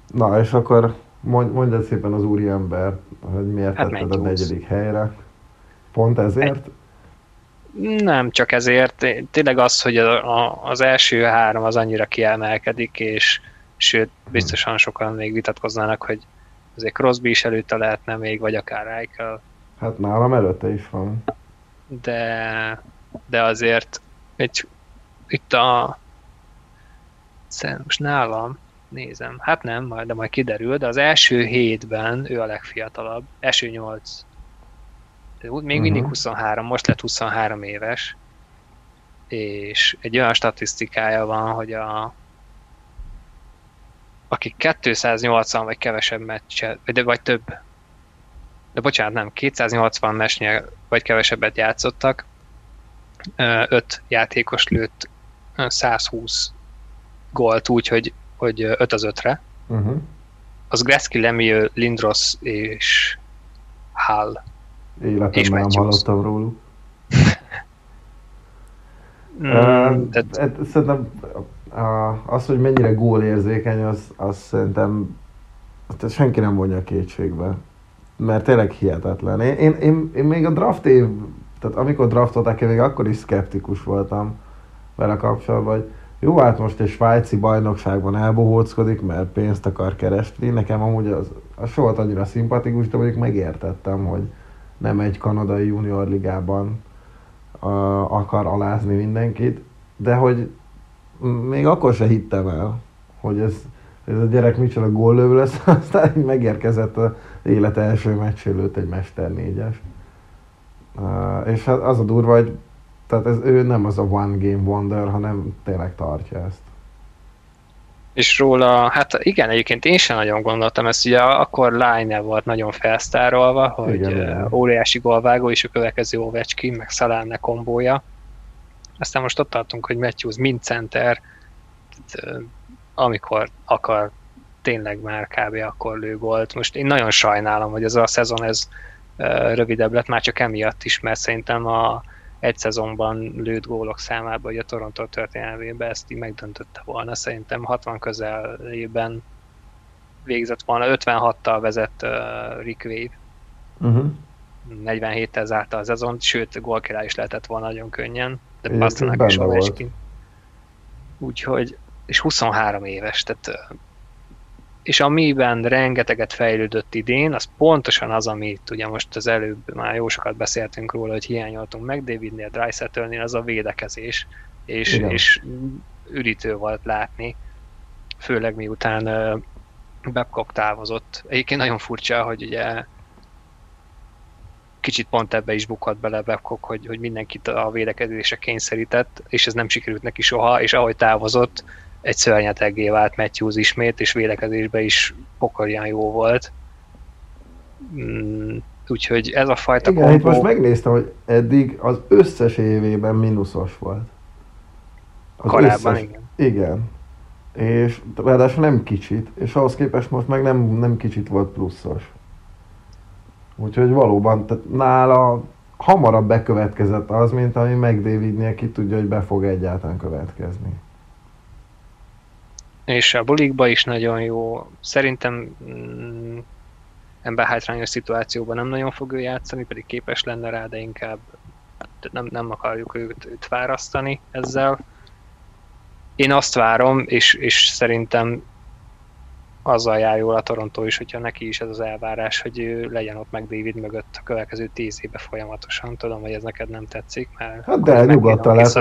Na, és akkor mondj, mondjad szépen az úriember, hogy miért hát tetted a negyedik helyre. Pont ezért? Nem csak ezért, tényleg az, hogy az első három az annyira kiemelkedik, és sőt, biztosan sokan még vitatkoznának, hogy azért Crosby is előtte lehetne még, vagy akár Eichel. Hát nálam előtte is van. De, de azért egy, itt a most nálam nézem, hát nem, majd, de majd kiderül, de az első hétben ő a legfiatalabb, első nyolc, még uh-huh. mindig 23, most lett 23 éves, és egy olyan statisztikája van, hogy a akik 280 vagy kevesebb meccset, vagy, vagy több, de bocsánat, nem, 280 mesnyel vagy kevesebbet játszottak, 5 játékos lőtt 120 gólt úgy, hogy, hogy 5 az 5-re. Uh-huh. Az Gretzky, Lemieux, Lindros és Hall. Életemben nem hallottam róluk. <laughs> mm, uh, tehát... Szerintem az, hogy mennyire gólérzékeny, az, az szerintem azt senki nem vonja kétségbe. Mert tényleg hihetetlen. Én, én, én, én még a draft év, tehát amikor draftolták, én még akkor is szkeptikus voltam vele kapcsolatban, hogy jó, hát most egy svájci bajnokságban elbohóckodik, mert pénzt akar keresni. Nekem amúgy az, az volt annyira szimpatikus, de mondjuk megértettem, hogy nem egy kanadai junior ligában uh, akar alázni mindenkit, de hogy még akkor se hittem el, hogy ez, ez a gyerek micsoda góllövő lesz, <laughs> aztán megérkezett az élet első meccs előtt egy Mester négyes. és hát az a durva, hogy tehát ez, ő nem az a one game wonder, hanem tényleg tartja ezt. És róla, hát igen, egyébként én sem nagyon gondoltam ezt, ugye akkor Line volt nagyon felsztárolva, hogy igen, igen. óriási golvágó és a következő Ovechkin, meg Szaláne kombója. Aztán most ott tartunk, hogy Matthews mind center, amikor akar, tényleg már kb. akkor lő volt. Most én nagyon sajnálom, hogy ez a szezon ez rövidebb lett, már csak emiatt is, mert szerintem a egy szezonban lőtt gólok számában, hogy a Toronto történelmében ezt így megdöntötte volna. Szerintem 60 közelében végzett volna, 56-tal vezett uh, Rick Wade. Uh-huh. 47-tel zárta a szezont, sőt, gólkirály is lehetett volna nagyon könnyen, de Pasternak is Ovechkin. Úgyhogy, és 23 éves, tehát és amiben rengeteget fejlődött idén, az pontosan az, amit ugye most az előbb már jó sokat beszéltünk róla, hogy hiányoltunk meg Davidnél, Dreisettelnél, az a védekezés, és, és üritő volt látni, főleg miután Babcock távozott. Egyébként nagyon furcsa, hogy ugye kicsit pont ebbe is bukott bele Babcock, hogy, hogy mindenkit a védekezésre kényszerített, és ez nem sikerült neki soha, és ahogy távozott, egy szörnyeteggé vált Matthews ismét, és védekezésben is pokorján jó volt. Mm, úgyhogy ez a fajta Igen, kombó... most megnéztem, hogy eddig az összes évében mínuszos volt. Az Korábban, összes... igen. Igen. És ráadásul nem kicsit, és ahhoz képest most meg nem, nem kicsit volt pluszos. Úgyhogy valóban, tehát nála hamarabb bekövetkezett az, mint ami McDavidnél ki tudja, hogy be fog egyáltalán következni és a bulikba is nagyon jó. Szerintem mm, hátrányos szituációban nem nagyon fog ő játszani, pedig képes lenne rá, de inkább nem, nem akarjuk őt, őt fárasztani ezzel. Én azt várom, és, és szerintem azzal jár jól a Toronto is, hogyha neki is ez az elvárás, hogy ő legyen ott meg David mögött a következő tíz éve folyamatosan. Tudom, hogy ez neked nem tetszik, mert... Hát de nyugodtan lesz,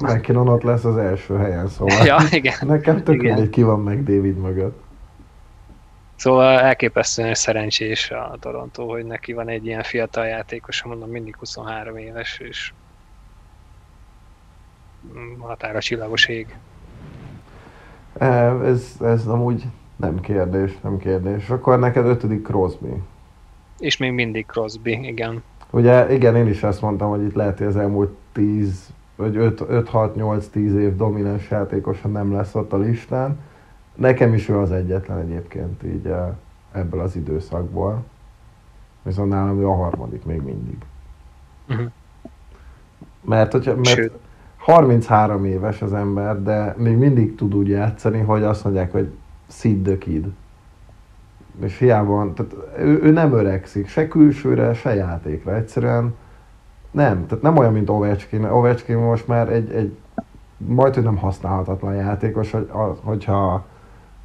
McKinnon, ott lesz az első helyen, szóval <laughs> ja, igen. nekem tök igen. ki van meg David mögött. Szóval elképesztően szerencsés a Toronto, hogy neki van egy ilyen fiatal játékos, mondom mindig 23 éves, és határa csillagos ég. Ez, ez amúgy nem kérdés, nem kérdés. Akkor neked ötödik Crosby. És még mindig Crosby, igen. Ugye, igen, én is azt mondtam, hogy itt lehet, hogy az elmúlt 10, vagy 5-6-8-10 év domináns játékosa nem lesz ott a listán. Nekem is ő az egyetlen egyébként így eh, ebből az időszakból. Viszont nálam ő a harmadik még mindig. Uh-huh. Mert, hogyha, mert Sőt. 33 éves az ember, de még mindig tud úgy játszani, hogy azt mondják, hogy Sid the Kid. És hiába, tehát ő, ő nem öregszik, se külsőre, se játékra, egyszerűen nem, tehát nem olyan, mint Ovechkin. Ovechkin most már egy, egy majd, hogy nem használhatatlan játékos, hogy, az, hogyha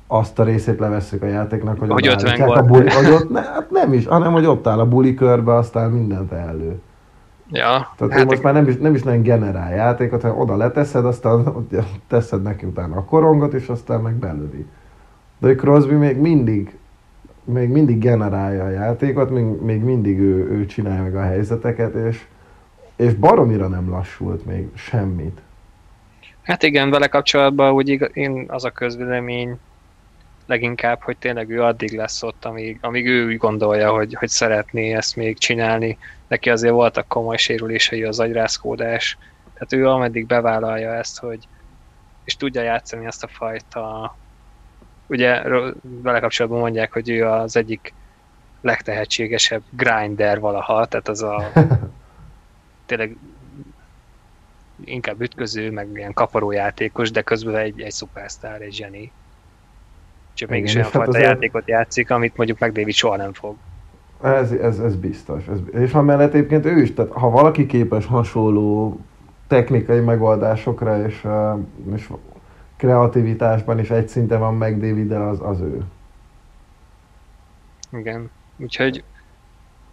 azt a részét levesszük a játéknak, hogy, hogy 50 a buli, hogy ott, ne, hát nem is, hanem hogy ott áll a buli körbe, aztán mindent elő. Ja, Tehát hát most már nem is, nem is nagyon generál játékot, hanem oda leteszed, aztán teszed neki utána a korongot, és aztán meg belőli. De Crosby még mindig, még mindig generálja a játékot, még, még mindig ő, ő csinálja meg a helyzeteket, és, és baromira nem lassult még semmit. Hát igen, vele kapcsolatban úgy én az a közvélemény leginkább, hogy tényleg ő addig lesz ott, amíg, amíg ő úgy gondolja, hogy, hogy szeretné ezt még csinálni. Neki azért voltak komoly sérülései az agyrázkódás, tehát ő ameddig bevállalja ezt, hogy és tudja játszani ezt a fajta ugye vele kapcsolatban mondják, hogy ő az egyik legtehetségesebb grinder valaha, tehát az a <laughs> tényleg inkább ütköző, meg ilyen kaparójátékos, de közben egy, egy szupersztár, egy zseni. Csak mégis olyan hát fajta azért... játékot játszik, amit mondjuk meg David soha nem fog. Ez, ez, ez biztos. Ez, és amellett egyébként ő is, tehát ha valaki képes hasonló technikai megoldásokra, és, és kreativitásban is egy szinten van meg david az, az ő. Igen, úgyhogy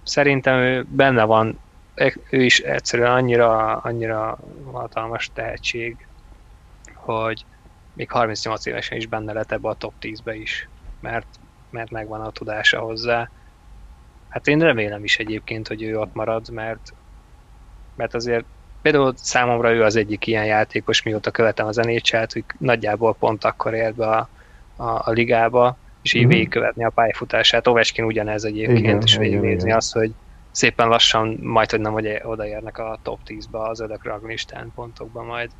szerintem ő benne van, ő is egyszerűen annyira, annyira hatalmas tehetség, hogy még 38 évesen is benne lett ebbe a top 10-be is, mert, mert megvan a tudása hozzá. Hát én remélem is egyébként, hogy ő ott marad, mert Mert azért például számomra ő az egyik ilyen játékos, mióta követem az nhl hogy nagyjából pont akkor ért be a, a, a ligába, és így uh-huh. végigkövetni a pályafutását. Ovechkin ugyanez egyébként, igen, és végignézni azt, hogy szépen lassan majd, hogy nem hogy odaérnek a top 10-be az ödök ranglistán pontokban majd.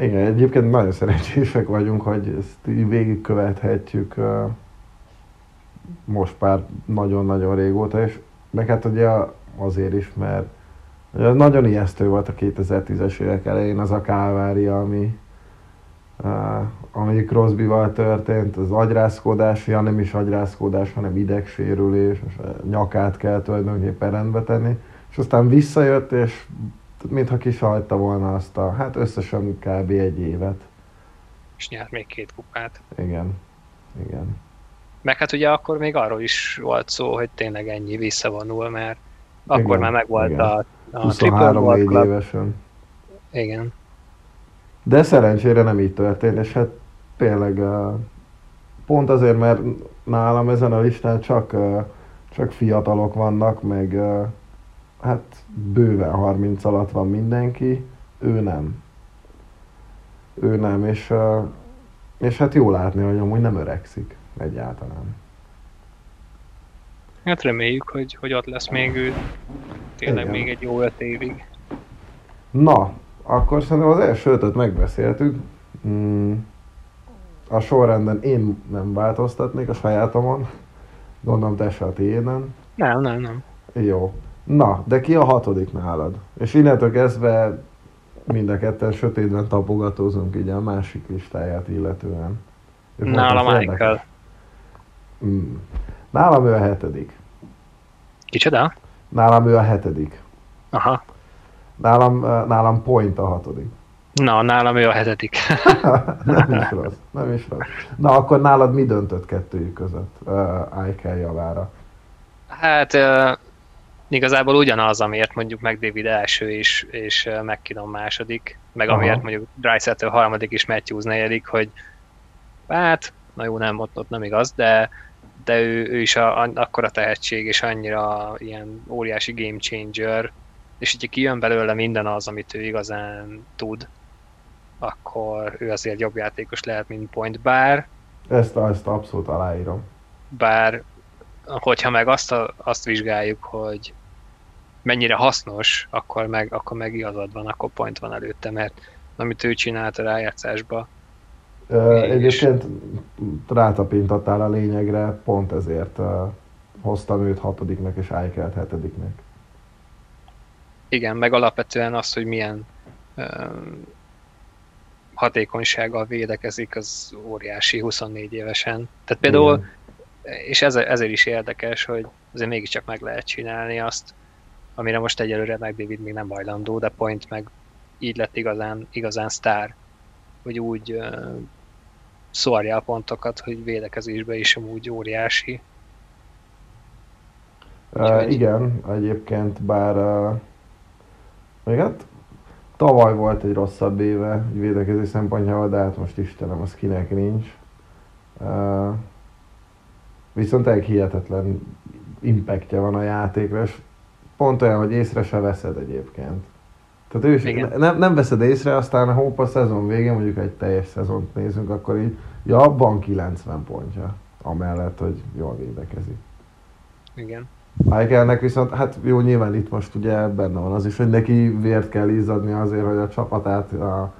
Igen, egyébként nagyon szerencsések vagyunk, hogy ezt így végigkövethetjük most már nagyon-nagyon régóta, és meg hát ugye azért is, mert nagyon ijesztő volt a 2010-es évek elején az a kávária, ami, uh, ami Crosby-val történt, az agyrázkodás, ja nem is agyrázkodás, hanem idegsérülés, és a nyakát kell tulajdonképpen rendbe tenni, és aztán visszajött, és mintha kisajta volna azt a, hát összesen kb. egy évet. És nyert még két kupát. Igen, igen. Meg hát ugye akkor még arról is volt szó, hogy tényleg ennyi visszavonul, mert akkor igen, már megvolt igen. a, a 23 évesen. Igen. De szerencsére nem így történt, és hát tényleg pont azért, mert nálam ezen a listán csak, csak fiatalok vannak, meg hát bőven 30 alatt van mindenki, ő nem. Ő nem, és, és hát jó látni, hogy amúgy nem öregszik egyáltalán. Hát reméljük, hogy, hogy ott lesz még ő tényleg Igen. még egy jó öt évig. Na, akkor szerintem az első ötöt megbeszéltük. Mm, a sorrenden én nem változtatnék a sajátomon. Gondolom te se a tiéden. Nem, nem, nem. Jó. Na, de ki a hatodik nálad? És innentől kezdve mind a ketten sötétben tapogatózunk így a másik listáját illetően. És Nálam Michael. Mm. Nálam ő a hetedik. Kicsoda? Nálam ő a hetedik. Aha. Nálam, nálam Point a hatodik. Na, nálam ő a hetedik. <laughs> <laughs> nem is rossz, nem is rossz. Na, akkor nálad mi döntött kettőjük között uh, Eichel javára? Hát uh, igazából ugyanaz, amiért mondjuk meg David első is, és uh, McKinnon második, meg Aha. amiért mondjuk Dreisaitl harmadik és Matthews negyedik, hogy hát, na jó, nem, ott, ott nem igaz, de de ő, ő is a, a, akkora tehetség, és annyira ilyen óriási game changer, és hogyha kijön belőle minden az, amit ő igazán tud, akkor ő azért jobb játékos lehet, mint Point, bár... Ezt, ezt abszolút aláírom. Bár, hogyha meg azt, a, azt vizsgáljuk, hogy mennyire hasznos, akkor meg, akkor meg igazad van, akkor Point van előtte, mert amit ő csinált a rájátszásba, Egyébként rátapintottál a lényegre, pont ezért hoztam őt hatodiknak és Eichelt hetediknek. Igen, meg alapvetően az, hogy milyen hatékonysággal védekezik, az óriási 24 évesen. Tehát például, Igen. és ez, ezért is érdekes, hogy azért mégiscsak meg lehet csinálni azt, amire most egyelőre meg David még nem hajlandó, de Point meg így lett igazán, igazán sztár, hogy úgy szórja a pontokat, hogy védekezésbe is amúgy óriási. Uh, igen, egyébként bár uh, még hát tavaly volt egy rosszabb éve védekezés szempontjából, de hát most Istenem, az kinek nincs. Uh, viszont egy hihetetlen impactja van a játékra, és pont olyan, hogy észre se veszed egyébként. Tehát ő is nem, nem veszed észre, aztán hópa szezon végén, mondjuk egy teljes szezont nézünk, akkor így, ja, van 90 pontja, amellett, hogy jól védekezik. Igen. Michaelnek viszont, hát jó, nyilván itt most ugye benne van az is, hogy neki vért kell izzadni azért, hogy a csapatát a,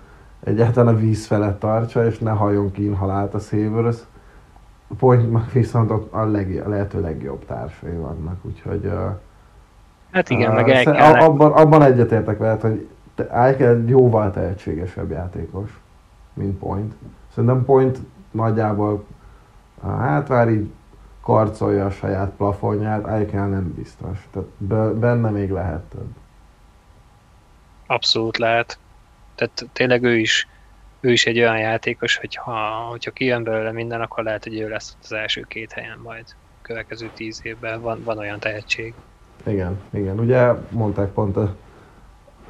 egyáltalán a víz felett tartsa, és ne hajjon ki inhalált a Sabres. Point viszont ott a, leg, a lehető legjobb társai vannak, úgyhogy uh, Hát igen, uh, meg el kell. Abban, abban egyetértek veled, hogy Eichel jóval tehetségesebb játékos, mint Point. Szerintem Point nagyjából, hát már így karcolja a saját plafonját, Eichel nem biztos. Tehát benne még lehet több. Abszolút lehet. Tehát tényleg ő is, ő is egy olyan játékos, hogy ha, hogyha kijön belőle minden, akkor lehet, hogy ő lesz az első két helyen majd következő tíz évben. Van, van olyan tehetség. Igen, igen. Ugye mondták pont a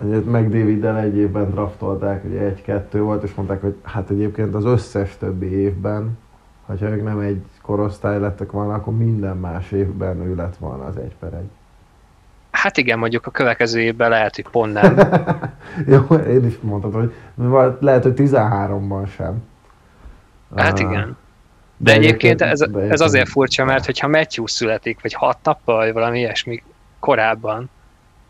hogy meg Daviddel egy évben draftolták, ugye egy-kettő volt, és mondták, hogy hát egyébként az összes többi évben, ha ők nem egy korosztály lettek volna, akkor minden más évben ő lett volna az egy per egy. Hát igen, mondjuk a következő évben lehet, hogy pont nem. <laughs> Jó, én is mondtam, hogy lehet, hogy 13-ban sem. Hát igen. De egyébként ez, de ez azért furcsa, mert hogyha Matthews születik, vagy hat nappal, vagy valami ilyesmi korábban,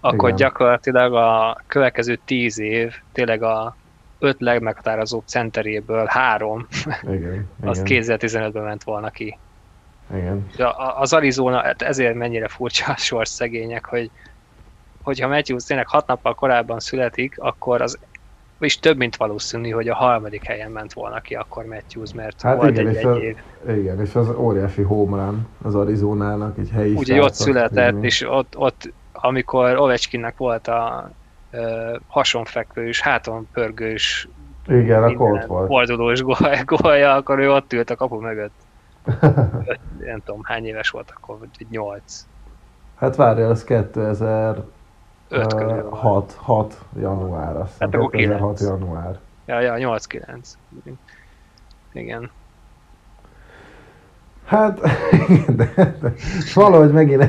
akkor Igen. gyakorlatilag a következő tíz év tényleg a öt legmeghatározóbb centeréből három, Igen, <laughs> az igen, 2015-ben ment volna ki. igen. Az Arizona, hát ezért mennyire furcsa a sors szegények, hogy hogyha Matthews tényleg hat nappal korábban születik, akkor az és több, mint valószínű, hogy a harmadik helyen ment volna ki akkor Matthews, mert Hát volt igen, egy, és egy év. Igen, és az óriási home run az Arizonának, egy helyi Ugye ott született, és ott, ott amikor Ovechkinnek volt a ö, hasonfekvős, háton pörgős, Igen, akkor ott volt. fordulós gól, gólja, akkor ő ott ült a kapu mögött. <laughs> Öt, nem tudom, hány éves volt akkor, vagy 8. Hát várjál, az 2006 5 körül van. 6, 6 január, azt hiszem. Hát akkor 2006 kilenc. január. Ja, ja, 8-9. Igen. Hát, igen, de, de valahogy megint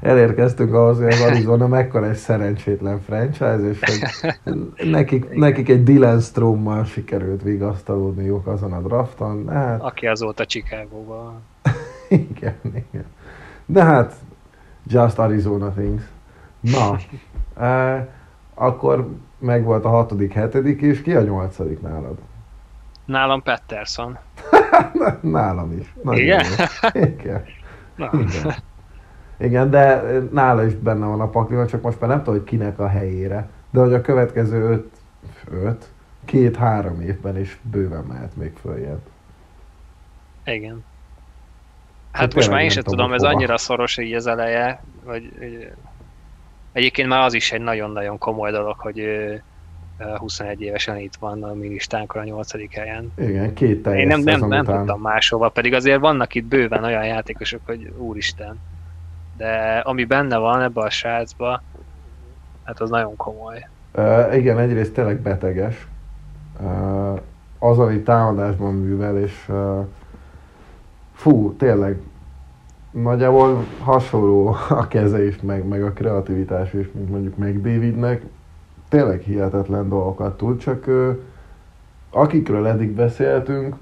elérkeztünk ahhoz, hogy az Arizona <laughs> mekkora egy szerencsétlen franchise, és hogy <laughs> nekik, nekik egy Dylan Strommal sikerült vigasztalódniuk azon a drafton. Hát, Aki azóta Chicagóban. <laughs> igen, igen. De hát, just Arizona things. Na, <laughs> eh, akkor megvolt a hatodik, hetedik, és ki a nyolcadik nálad? Nálam Patterson. <laughs> Nálam is. Nagyon Igen? jó. Igen. Na, Igen. Igen, de nála is benne van a pakliban, csak most már nem tudom, hogy kinek a helyére. De hogy a következő öt, öt két-három évben is bőven mehet még följebb. igen. Hát Hát most már én sem tudom, tudom, ez hova. annyira szoros így az eleje, hogy hogy- egyébként már az is egy nagyon-nagyon komoly dolog, hogy ő ö, 21 évesen itt van a mi listánkon a 8. helyen. Igen, két teljes Én nem, nem, nem után. tudtam máshova, pedig azért vannak itt bőven olyan játékosok, hogy úristen. De ami benne van ebbe a srácba, hát az nagyon komoly. Uh, igen, egyrészt tényleg beteges. Uh, az, amit támadásban művel, és uh, fú, tényleg nagyjából hasonló a keze is, meg, meg a kreativitás is, mint mondjuk meg Davidnek. Tényleg hihetetlen dolgokat tud, csak uh, akikről eddig beszéltünk,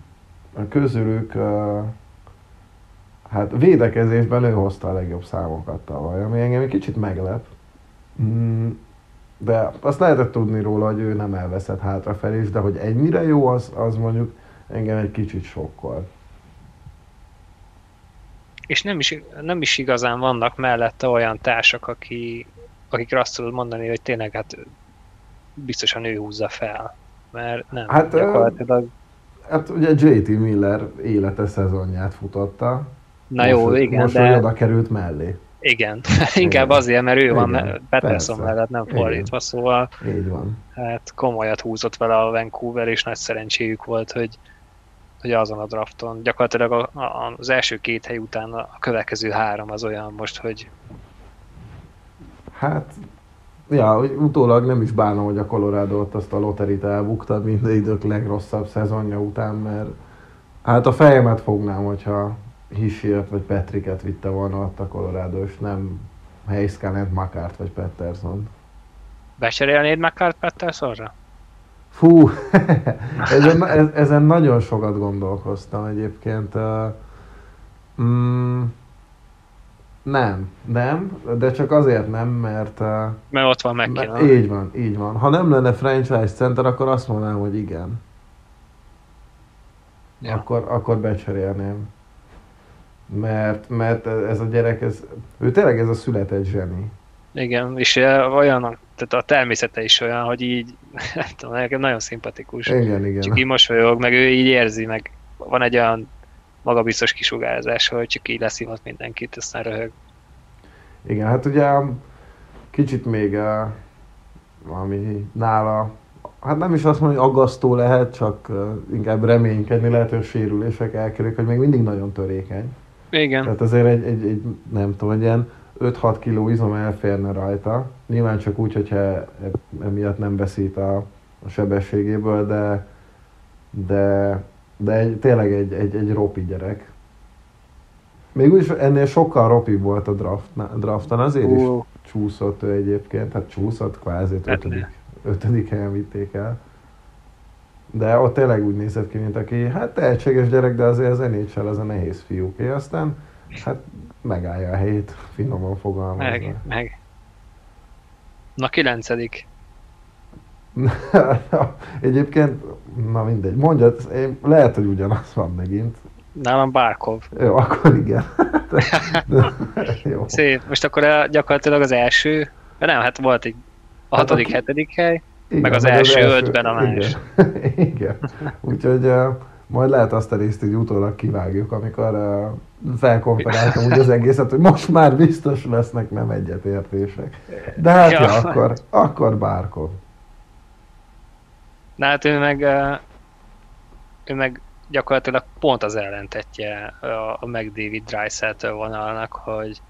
a közülük uh, hát védekezésben ő hozta a legjobb számokat tavaly, ami engem egy kicsit meglep. Mm, de azt lehetett tudni róla, hogy ő nem elveszett hátrafelé de hogy ennyire jó, az, az mondjuk engem egy kicsit sokkol. És nem is, nem is igazán vannak mellette olyan társak, aki, akikre azt tudod mondani, hogy tényleg hát biztosan ő húzza fel. Mert nem, Hát, gyakorlatilag. Hát ugye JT Miller élete szezonját futotta. Na jó, most, igen, most de oda került mellé. igen. <laughs> Inkább Igen. azért, mert ő van Igen, me- Peterson mellett, nem Igen. fordítva, szóval Így van. hát komolyat húzott vele a Vancouver, és nagy szerencséjük volt, hogy, hogy azon a drafton. Gyakorlatilag a, a, az első két hely után a következő három az olyan most, hogy Hát, ja, utólag nem is bánom, hogy a Colorado ott azt a loterit elbuktad minden idők legrosszabb szezonja után, mert hát a fejemet fognám, hogyha Hisiert vagy Petriket vitte volna ott a Colorado, és nem Heiskanen, Makárt vagy Pettersson. becserélnéd McCart Petersonra? Fú, <laughs> ezen, e- ezen nagyon sokat gondolkoztam egyébként. Mm, nem, nem, de csak azért nem, mert, Mert ott van mert McKinnon. így van, így van. Ha nem lenne franchise center, akkor azt mondanám, hogy igen. Ja. Akkor, akkor becserélném. Mert, mert ez a gyerek, ez, ő tényleg ez a született zseni. Igen, és olyan, tehát a természete is olyan, hogy így, <laughs> nem tudom, nekem nagyon szimpatikus. Igen, igen. Csak így mosolyog, meg ő így érzi, meg van egy olyan magabiztos kisugárzás, hogy csak így leszívott mindenkit, aztán röhög. Igen, hát ugye kicsit még uh, valami nála, hát nem is azt mondom, hogy aggasztó lehet, csak uh, inkább reménykedni lehet, hogy sérülések elkerülik, hogy még mindig nagyon törékeny. Igen, Tehát azért egy, egy, egy nem tudom, egy ilyen 5-6 kiló izom elférne rajta. Nyilván csak úgy, hogyha emiatt nem veszít a, a sebességéből, de, de, de egy, tényleg egy, egy, egy ropi gyerek. Még úgyis ennél sokkal ropi volt a draft, drafton, azért is Ú, csúszott ő egyébként, hát csúszott kvázi, Hát ötödik, ötödik helyen vitték el. De ott tényleg úgy nézett ki, mint aki, hát tehetséges gyerek, de azért az NHL az a nehéz fiúké. Aztán hát megállja a helyét, finoman fogalmazva. Meg, meg. Na, kilencedik. <laughs> Egyébként, na mindegy, mondjad, én, lehet, hogy ugyanaz van megint. Nálam Barkov. Jó, akkor igen. <laughs> Jó. Szép. Most akkor a, gyakorlatilag az első, de nem, hát volt egy a Hát hatodik, aki- hetedik hely. Igen, Meg az első ötben a más. Igen. <laughs> igen. Úgyhogy uh, majd lehet azt a részt így utólag kivágjuk, amikor uh, felkonferáltam úgy az egészet, hogy most már biztos lesznek nem egyetértések. De hát ja, Ja. akkor, akkor Bárkov. Na hát ő meg, ő meg gyakorlatilag pont az ellentetje a, a McDavid Dreisaitl vonalnak, hogy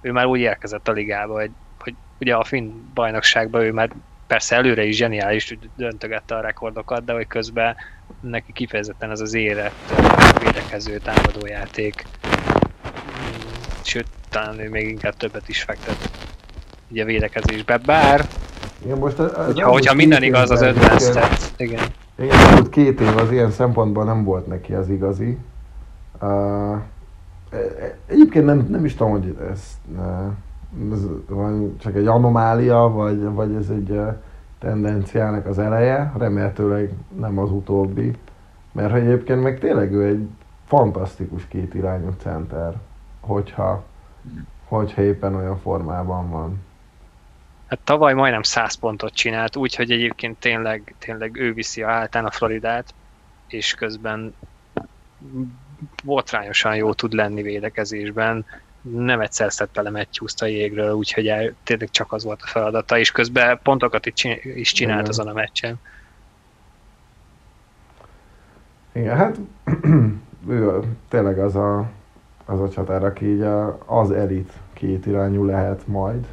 ő már úgy érkezett a ligába, hogy, hogy ugye a finn bajnokságban ő már persze előre is zseniális, hogy döntögette a rekordokat, de hogy közben neki kifejezetten ez az élet védekező támadójáték. Sőt, talán ő még inkább többet is fektet ugye védekezésbe, bár Igen, most az, az hogyha, hogyha minden igaz az ötven stat, igen. Igen, elmúlt két év az ilyen szempontból nem volt neki az igazi. Uh, egyébként nem, nem is tudom, hogy ez, uh, ez van csak egy anomália, vagy, vagy ez egy tendenciának az eleje. Remélhetőleg nem az utóbbi. Mert egyébként meg tényleg ő egy fantasztikus kétirányú center, hogyha, hogyha éppen olyan formában van. Hát tavaly majdnem 100 pontot csinált, úgyhogy egyébként tényleg, tényleg ő viszi a hátán a Floridát, és közben botrányosan jó tud lenni védekezésben. Nem egyszer szedte vele Matthews-t a jégről, úgyhogy el, tényleg csak az volt a feladata, és közben pontokat is csin- is csinált Igen. azon a meccsen. Igen, hát <clears throat> ő tényleg az a, az a csatár, aki így a, az elit két irányú lehet majd.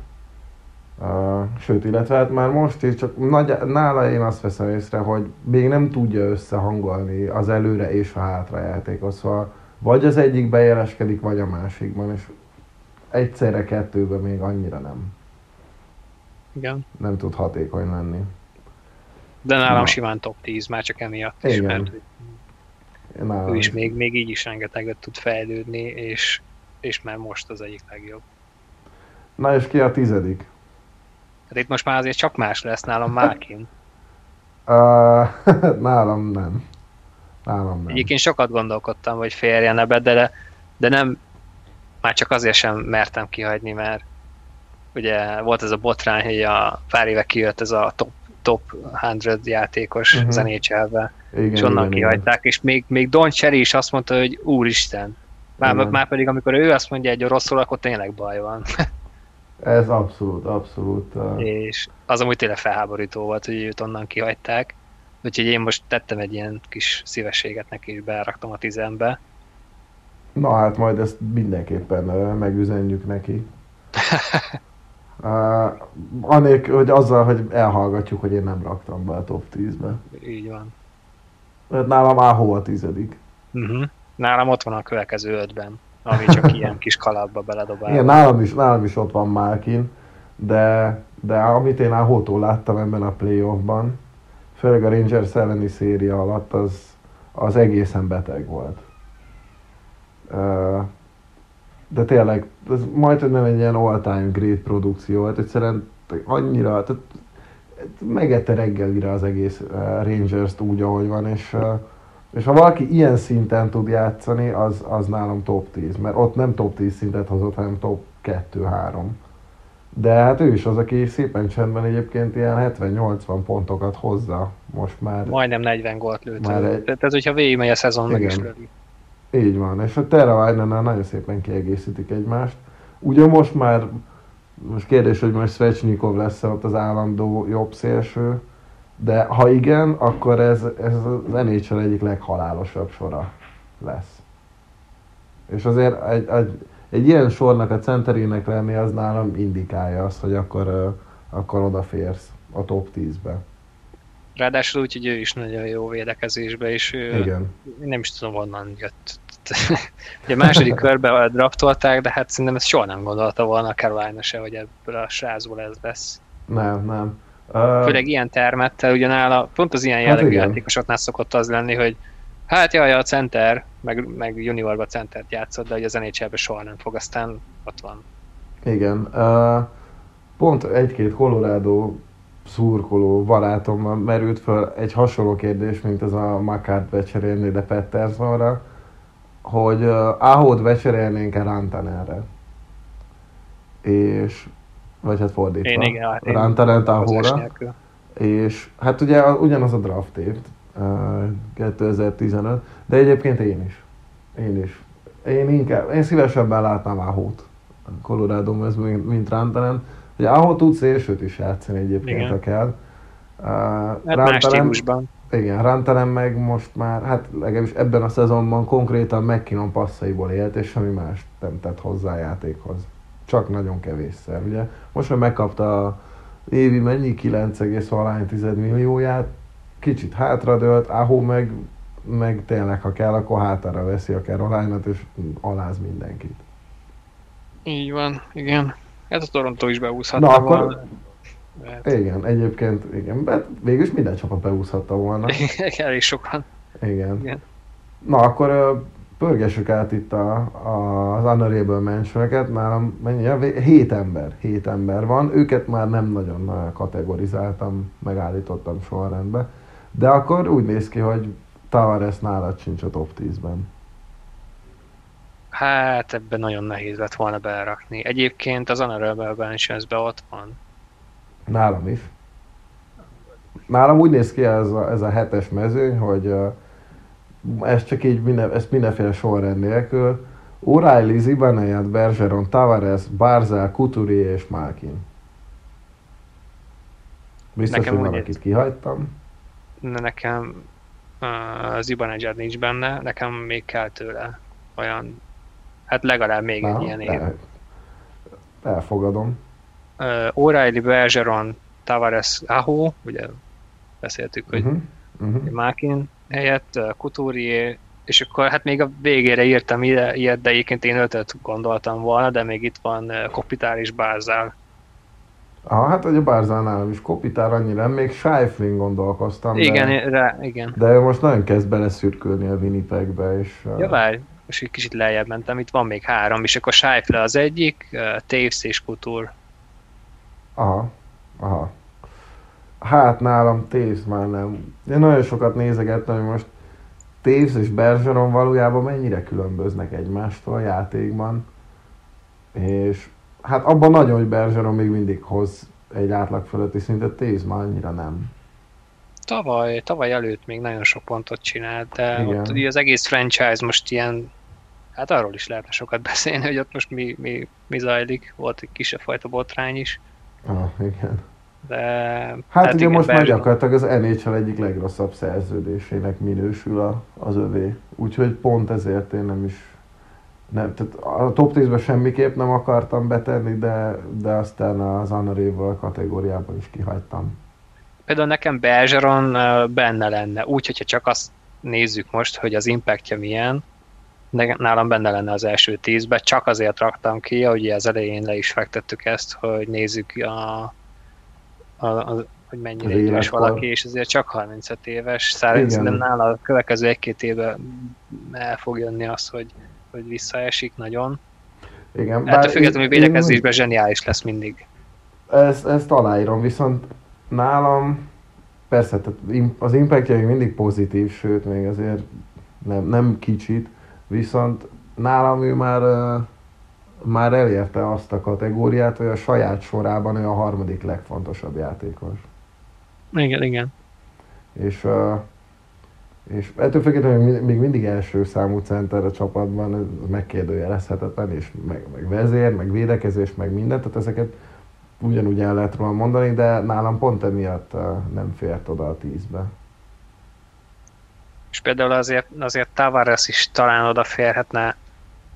Uh, sőt, illetve hát már most is csak nagy, nála én azt veszem észre, hogy még nem tudja összehangolni az előre és a hátra játékot, szóval vagy az egyik bejeleskedik, vagy a másikban, és egyszerre kettőben még annyira nem, Igen. nem tud hatékony lenni. De nálam Na. simán top 10, már csak emiatt is, Igen. mert Nálam ő is még, még így is rengeteget tud fejlődni, és, és már most az egyik legjobb. Na és ki a tizedik? Hát itt most már azért csak más lesz nálam Malkin. Uh, <laughs> nálam nem. Nálam nem. Egyébként sokat gondolkodtam, hogy férjen ebbe, de, de nem, már csak azért sem mertem kihagyni, mert ugye volt ez a botrány, hogy a pár éve kijött ez a top, top 100 játékos uh-huh. igen, és onnan kihagyták, és még, még Don Cherry is azt mondta, hogy úristen, már, Igen. már pedig amikor ő azt mondja egy rosszul, akkor tényleg baj van. <laughs> Ez abszolút, abszolút. És az amúgy tényleg felháborító volt, hogy őt onnan kihagyták. Úgyhogy én most tettem egy ilyen kis szívességet neki, és beraktam a tizenbe. na hát majd ezt mindenképpen megüzenjük neki. <laughs> Uh, anélkül, hogy azzal, hogy elhallgatjuk, hogy én nem raktam be a top 10-be. Így van. Hát nálam Áhó a tizedik. Uh-huh. Nálam ott van a következő ötben, ami csak <laughs> ilyen kis kalapba beledobál. Igen, nálam is, nálam is ott van Malkin, de, de amit én Áhótól láttam ebben a playoffban, főleg a Rangers elleni széria alatt, az, az egészen beteg volt. De tényleg, ez majd, hogy nem egy ilyen all-time great produkció volt, egyszerűen annyira, tehát megette reggelire az egész Rangers-t úgy, ahogy van, és, és ha valaki ilyen szinten tud játszani, az, az nálam top 10, mert ott nem top 10 szintet hozott, hanem top 2-3. De hát ő is az, aki szépen csendben egyébként ilyen 70-80 pontokat hozza most már. Majdnem 40 gólt lőtt. Már egy- Tehát, hogyha végigmegy a szezon, meg is Igen. lövi. Így van, és a Terra Vájnánál nagyon szépen kiegészítik egymást. Ugye most már, most kérdés, hogy most Svechnikov lesz ott az állandó jobb szélső, de ha igen, akkor ez, ez az NHL egyik leghalálosabb sora lesz. És azért egy, egy, egy ilyen sornak a centerének lenni, az nálam indikálja azt, hogy akkor, akkor odaférsz a top 10-be. Ráadásul úgy, hogy ő is nagyon jó védekezésbe, és ő Igen. nem is tudom honnan jött. hát <laughs> ugye a második körbe draftolták, de hát szerintem ezt soha nem gondolta volna a Carolina se, hogy ebből a srázból ez lesz. Nem, nem. Főleg ilyen termettel, ugyanála pont az ilyen jellegű hát játékosoknál szokott az lenni, hogy hát jaj, a center, meg, meg juniorba centert játszott, de hogy az nhl soha nem fog, aztán ott van. Igen. Uh, pont egy-két Colorado szurkoló barátommal merült föl egy hasonló kérdés, mint az a Makart becserélni de Pettersonra, hogy uh, Ahót becserélnénk-e Rantanerre. És, vagy hát fordítva. Én igen, Rantanen Ahóra. És hát ugye ugyanaz a draft év, uh, 2015, de egyébként én is. Én is. Én inkább, én szívesebben látnám Ahót Colorado mint, mint Rantanen Ugye ahol tudsz szélsőt is játszani egyébként, Igen. ha kell. Uh, hát más stílusban. Igen, Rantanen meg most már, hát legalábbis ebben a szezonban konkrétan McKinnon passzaiból élt, és semmi más nem tett hozzá a játékhoz. Csak nagyon kevésszer, ugye? Most már megkapta a évi mennyi 9,1 millióját, kicsit hátradőlt, ahol meg, meg tényleg, ha kell, akkor hátára veszi a carolina és aláz mindenkit. Így van, igen. Ez a Toronto is beúszhatta Na, akkor... volna. Hát... Igen, egyébként, igen, de végülis minden csapat beúszhatta volna. <laughs> Elég sokan. Igen. igen. Na, akkor pörgessük át itt a, a, az Honorable mentioneket, nálam mennyi, hét ember, hét ember van, őket már nem nagyon kategorizáltam, megállítottam sorrendbe, de akkor úgy néz ki, hogy Tavares nálad sincs a top 10-ben. Hát ebben nagyon nehéz lett volna berakni. Egyébként az Honorable be ott van. Nálam is. Nálam úgy néz ki ez a, ez a hetes mezőny, hogy uh, ez csak így minden, ezt mindenféle sorrend nélkül. O'Reilly, Zibanejad, Bergeron, Tavares, Barzel, Couturier és Malkin. Biztos, nekem hogy valakit kihagytam. Nekem uh, Zibanejad nincs benne, nekem még kell tőle olyan Hát legalább még Na, egy ilyen év. Elfogadom. Uh, O'Reilly, Bergeron, Tavares, Aho, ugye beszéltük, hogy uh-huh. Uh-huh. Mákin helyett, Couturier, és akkor hát még a végére írtam ide, ilyet, de egyébként én ötöt gondoltam volna, de még itt van Kopitár és Bárzál. Ah, hát hogy a Bárzálnál is Kopitár annyira, még Scheifling gondolkoztam. Igen, de, rá, igen. De ő most nagyon kezd beleszürkölni a Winnipegbe, és... Ja, várj, most egy kicsit lejjebb mentem, itt van még három, és akkor Scheifele az egyik, Taves és Couture. Aha, aha. Hát nálam Taves már nem. Én nagyon sokat nézegettem, hogy most Taves és Bergeron valójában mennyire különböznek egymástól a játékban. És hát abban nagyon, hogy Bergeron még mindig hoz egy átlag fölötti szintet, Taves már annyira nem. Tavaly, tavaly előtt még nagyon sok pontot csinált, de Igen. ott az egész franchise most ilyen, hát arról is lehetne sokat beszélni, hogy ott most mi, mi, mi zajlik, volt egy kisebb fajta botrány is. Ah, igen. De, hát, hát ugye igen, most már gyakorlatilag az NHL egyik legrosszabb szerződésének minősül a, az övé. Úgyhogy pont ezért én nem is nem, tehát a top 10-ben semmiképp nem akartam betenni, de, de aztán az Honorable kategóriában is kihagytam. Például nekem Bergeron benne lenne, úgy, hogyha csak azt nézzük most, hogy az impactja milyen, de nálam benne lenne az első tízbe, csak azért raktam ki, hogy az elején le is fektettük ezt, hogy nézzük a, a, a hogy mennyire idős valaki, és azért csak 35 éves. Szerintem nála a következő egy-két évben el fog jönni az, hogy, hogy visszaesik nagyon. Igen, Ettől függetlenül, védekezésben zseniális lesz mindig. Ezt, ezt aláírom, viszont nálam persze, tehát az impactja még mindig pozitív, sőt még azért nem, nem kicsit, viszont nálam ő már, már elérte azt a kategóriát, hogy a saját sorában ő a harmadik legfontosabb játékos. Igen, igen. És, és ettől függetlenül még mindig első számú center a csapatban, ez megkérdőjelezhetetlen, és meg, meg vezér, meg védekezés, meg mindent, tehát ezeket ugyanúgy el lehet róla mondani, de nálam pont emiatt nem fért oda a tízbe. És például azért, azért Tavares is talán odaférhetne,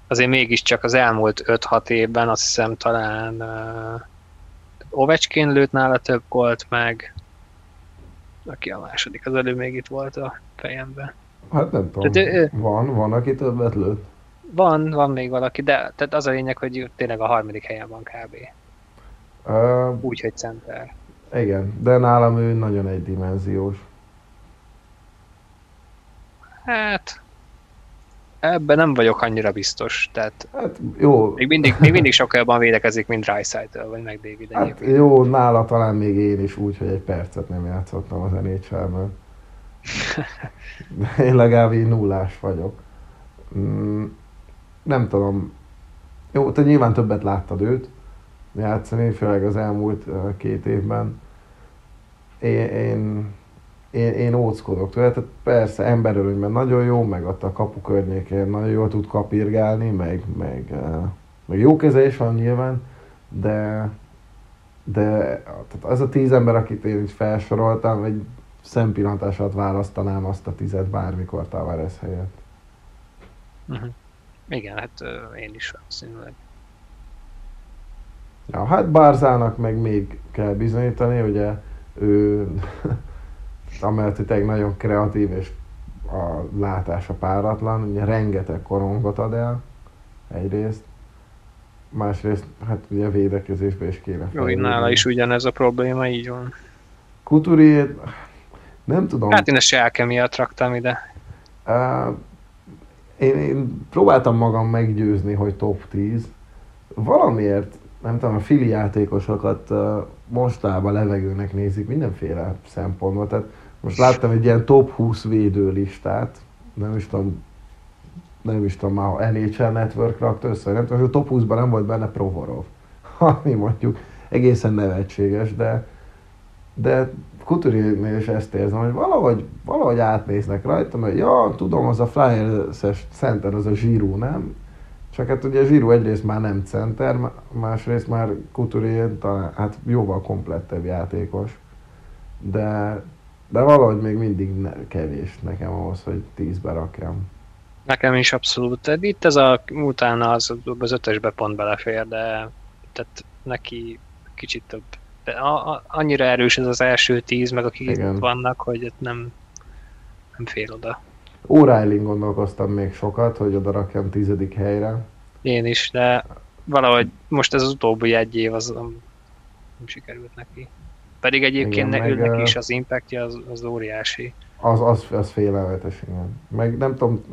azért mégiscsak az elmúlt 5-6 évben azt hiszem talán uh, Ovecskén lőtt nála több gólt meg, aki a második, az előbb még itt volt a fejemben. Hát nem tudom. Tehát ő- Van, van, aki többet lőtt. Van, van még valaki, de tehát az a lényeg, hogy tényleg a harmadik helyen van kb. Uh, Úgy, hogy center. igen, de nálam ő nagyon egydimenziós. Hát, ebben nem vagyok annyira biztos, tehát Hát jó, még mindig, még mindig sokkal jobban védekezik, mint Dreisaitl, vagy meg David hát egyébként. jó, nála talán még én is úgy, hogy egy percet nem játszottam az NHL-ben. <laughs> Én legalább így nullás vagyok. Mm, nem tudom. Jó, te nyilván többet láttad őt játszani, főleg az elmúlt uh, két évben. Én, én, én, én óckodok tőle, tehát persze emberölőnyben nagyon jó, meg ott a kapu környékén nagyon jól tud kapirgálni, meg, meg, uh, meg jó keze is van nyilván, de de tehát az a tíz ember, akit én így felsoroltam, egy szempillantás alatt választanám azt a tizet bármikor Tavares helyett. Uh-huh. Igen, hát én is valószínűleg. Ja, hát Bárzának meg még kell bizonyítani, ugye ő amellett, hogy tényleg nagyon kreatív és a látása páratlan, ugye rengeteg korongot ad el egyrészt, másrészt hát ugye védekezésbe is kéne Jó, nála is ugyanez a probléma, így van. Couturier, nem tudom. Hát én a Selke miatt raktam ide. Uh, én, én próbáltam magam meggyőzni, hogy top 10. Valamiért, nem tudom, a fili játékosokat uh, mostában levegőnek nézik mindenféle szempontból. Tehát most láttam egy ilyen top 20 védő listát, nem is tudom, nem is tudom már, NHL Network rakta össze, nem tudom, hogy a top 20-ban nem volt benne Provorov. <laughs> Ami mondjuk egészen nevetséges, de de Couturiernél is ezt érzem, hogy valahogy, valahogy átnéznek rajta, mert ja, tudom, az a Flyers-es center, az a Zsirú, nem? Csak hát ugye Zsirú egyrészt már nem center, másrészt már Couturier talán, hát jóval komplettebb játékos. De, de valahogy még mindig ne, kevés nekem ahhoz, hogy tízbe rakjam. Nekem is abszolút. Itt ez a, utána az, az ötösbe pont belefér, de tehát neki kicsit több. De a, a, annyira erős ez az első tíz, meg akik Igen. itt vannak, hogy itt nem, nem fél oda. O'Reilly gondolkoztam még sokat, hogy oda rakjam tizedik helyre. Én is, de valahogy most ez az utóbbi egy év az nem sikerült neki. Pedig egyébként Igen, ne, meg, is az impactja az, az óriási. Az, az, az félelmetes, igen. Meg nem tudom,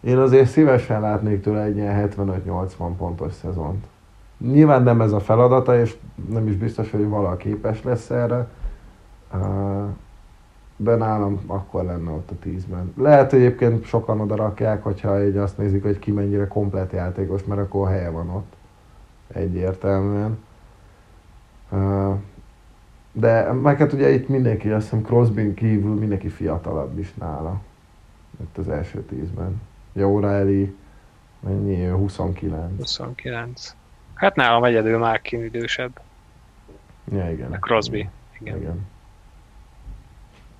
én azért szívesen látnék tőle egy ilyen 75-80 pontos szezont. Nyilván nem ez a feladata, és nem is biztos, hogy valaki képes lesz erre. De nálam akkor lenne ott a 10-ben. Lehet hogy egyébként sokan oda rakják, hogyha így azt nézik, hogy ki mennyire komplet játékos, mert akkor helye van ott. Egyértelműen. De meg hát ugye itt mindenki, azt hiszem Crosby kívül mindenki fiatalabb is nála. Itt az első tízben. Ugye O'Reilly, mennyi, ő 29. 29. Hát nálam egyedül már idősebb. Ja, igen. A Crosby. Igen. Igen.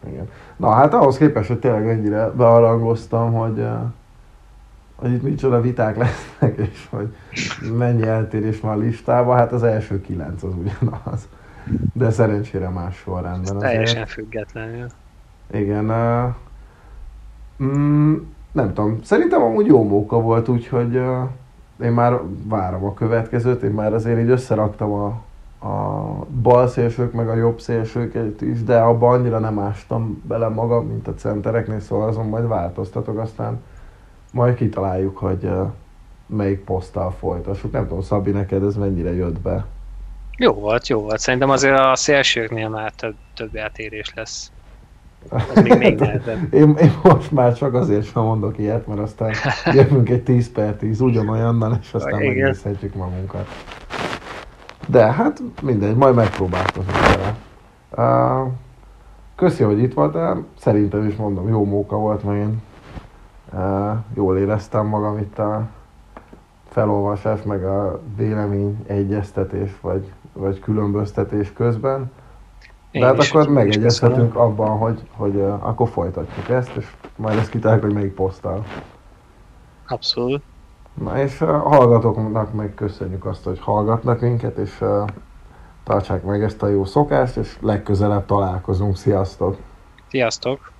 Igen. Na hát ahhoz képest, hogy tényleg ennyire bearangoztam, hogy, eh, hogy itt micsoda viták lesznek, és hogy mennyi eltérés van a listában, hát az első kilenc az ugyanaz. De szerencsére más sorrendben azért. Teljesen függetlenül. Igen. Uh, mm, nem tudom, szerintem amúgy jó móka volt, úgyhogy uh, én már várom a következőt, én már azért így összeraktam a, a bal szélsők, meg a jobb szélsőket is, de abban annyira nem ástam bele magam, mint a centereknél, szóval azon majd változtatok, aztán majd kitaláljuk, hogy uh, melyik poszttal folytassuk. Nem tudom, Szabi, neked ez mennyire jött be? Jó volt, jó volt. Szerintem azért a szélsőknél már több, több eltérés lesz. Az még, még nehezebb. <laughs> Én, én most már csak azért sem mondok ilyet, mert aztán jövünk egy 10 per 10 ugyanolyannal, és aztán Igen. megnézhetjük magunkat. De hát mindegy, majd megpróbálkozunk vele. Uh, köszi, hogy itt voltál. Szerintem is mondom, jó móka volt, meg én uh, jól éreztem magam itt a felolvasás, meg a vélemény egyeztetés, vagy, vagy különböztetés közben. Én De hát akkor megegyezhetünk abban, hogy, hogy uh, akkor folytatjuk ezt, és majd ezt kitaláljuk, hogy melyik posztál. Abszolút. Na és uh, hallgatóknak meg köszönjük azt, hogy hallgatnak minket, és uh, tartsák meg ezt a jó szokást, és legközelebb találkozunk. Sziasztok! Sziasztok!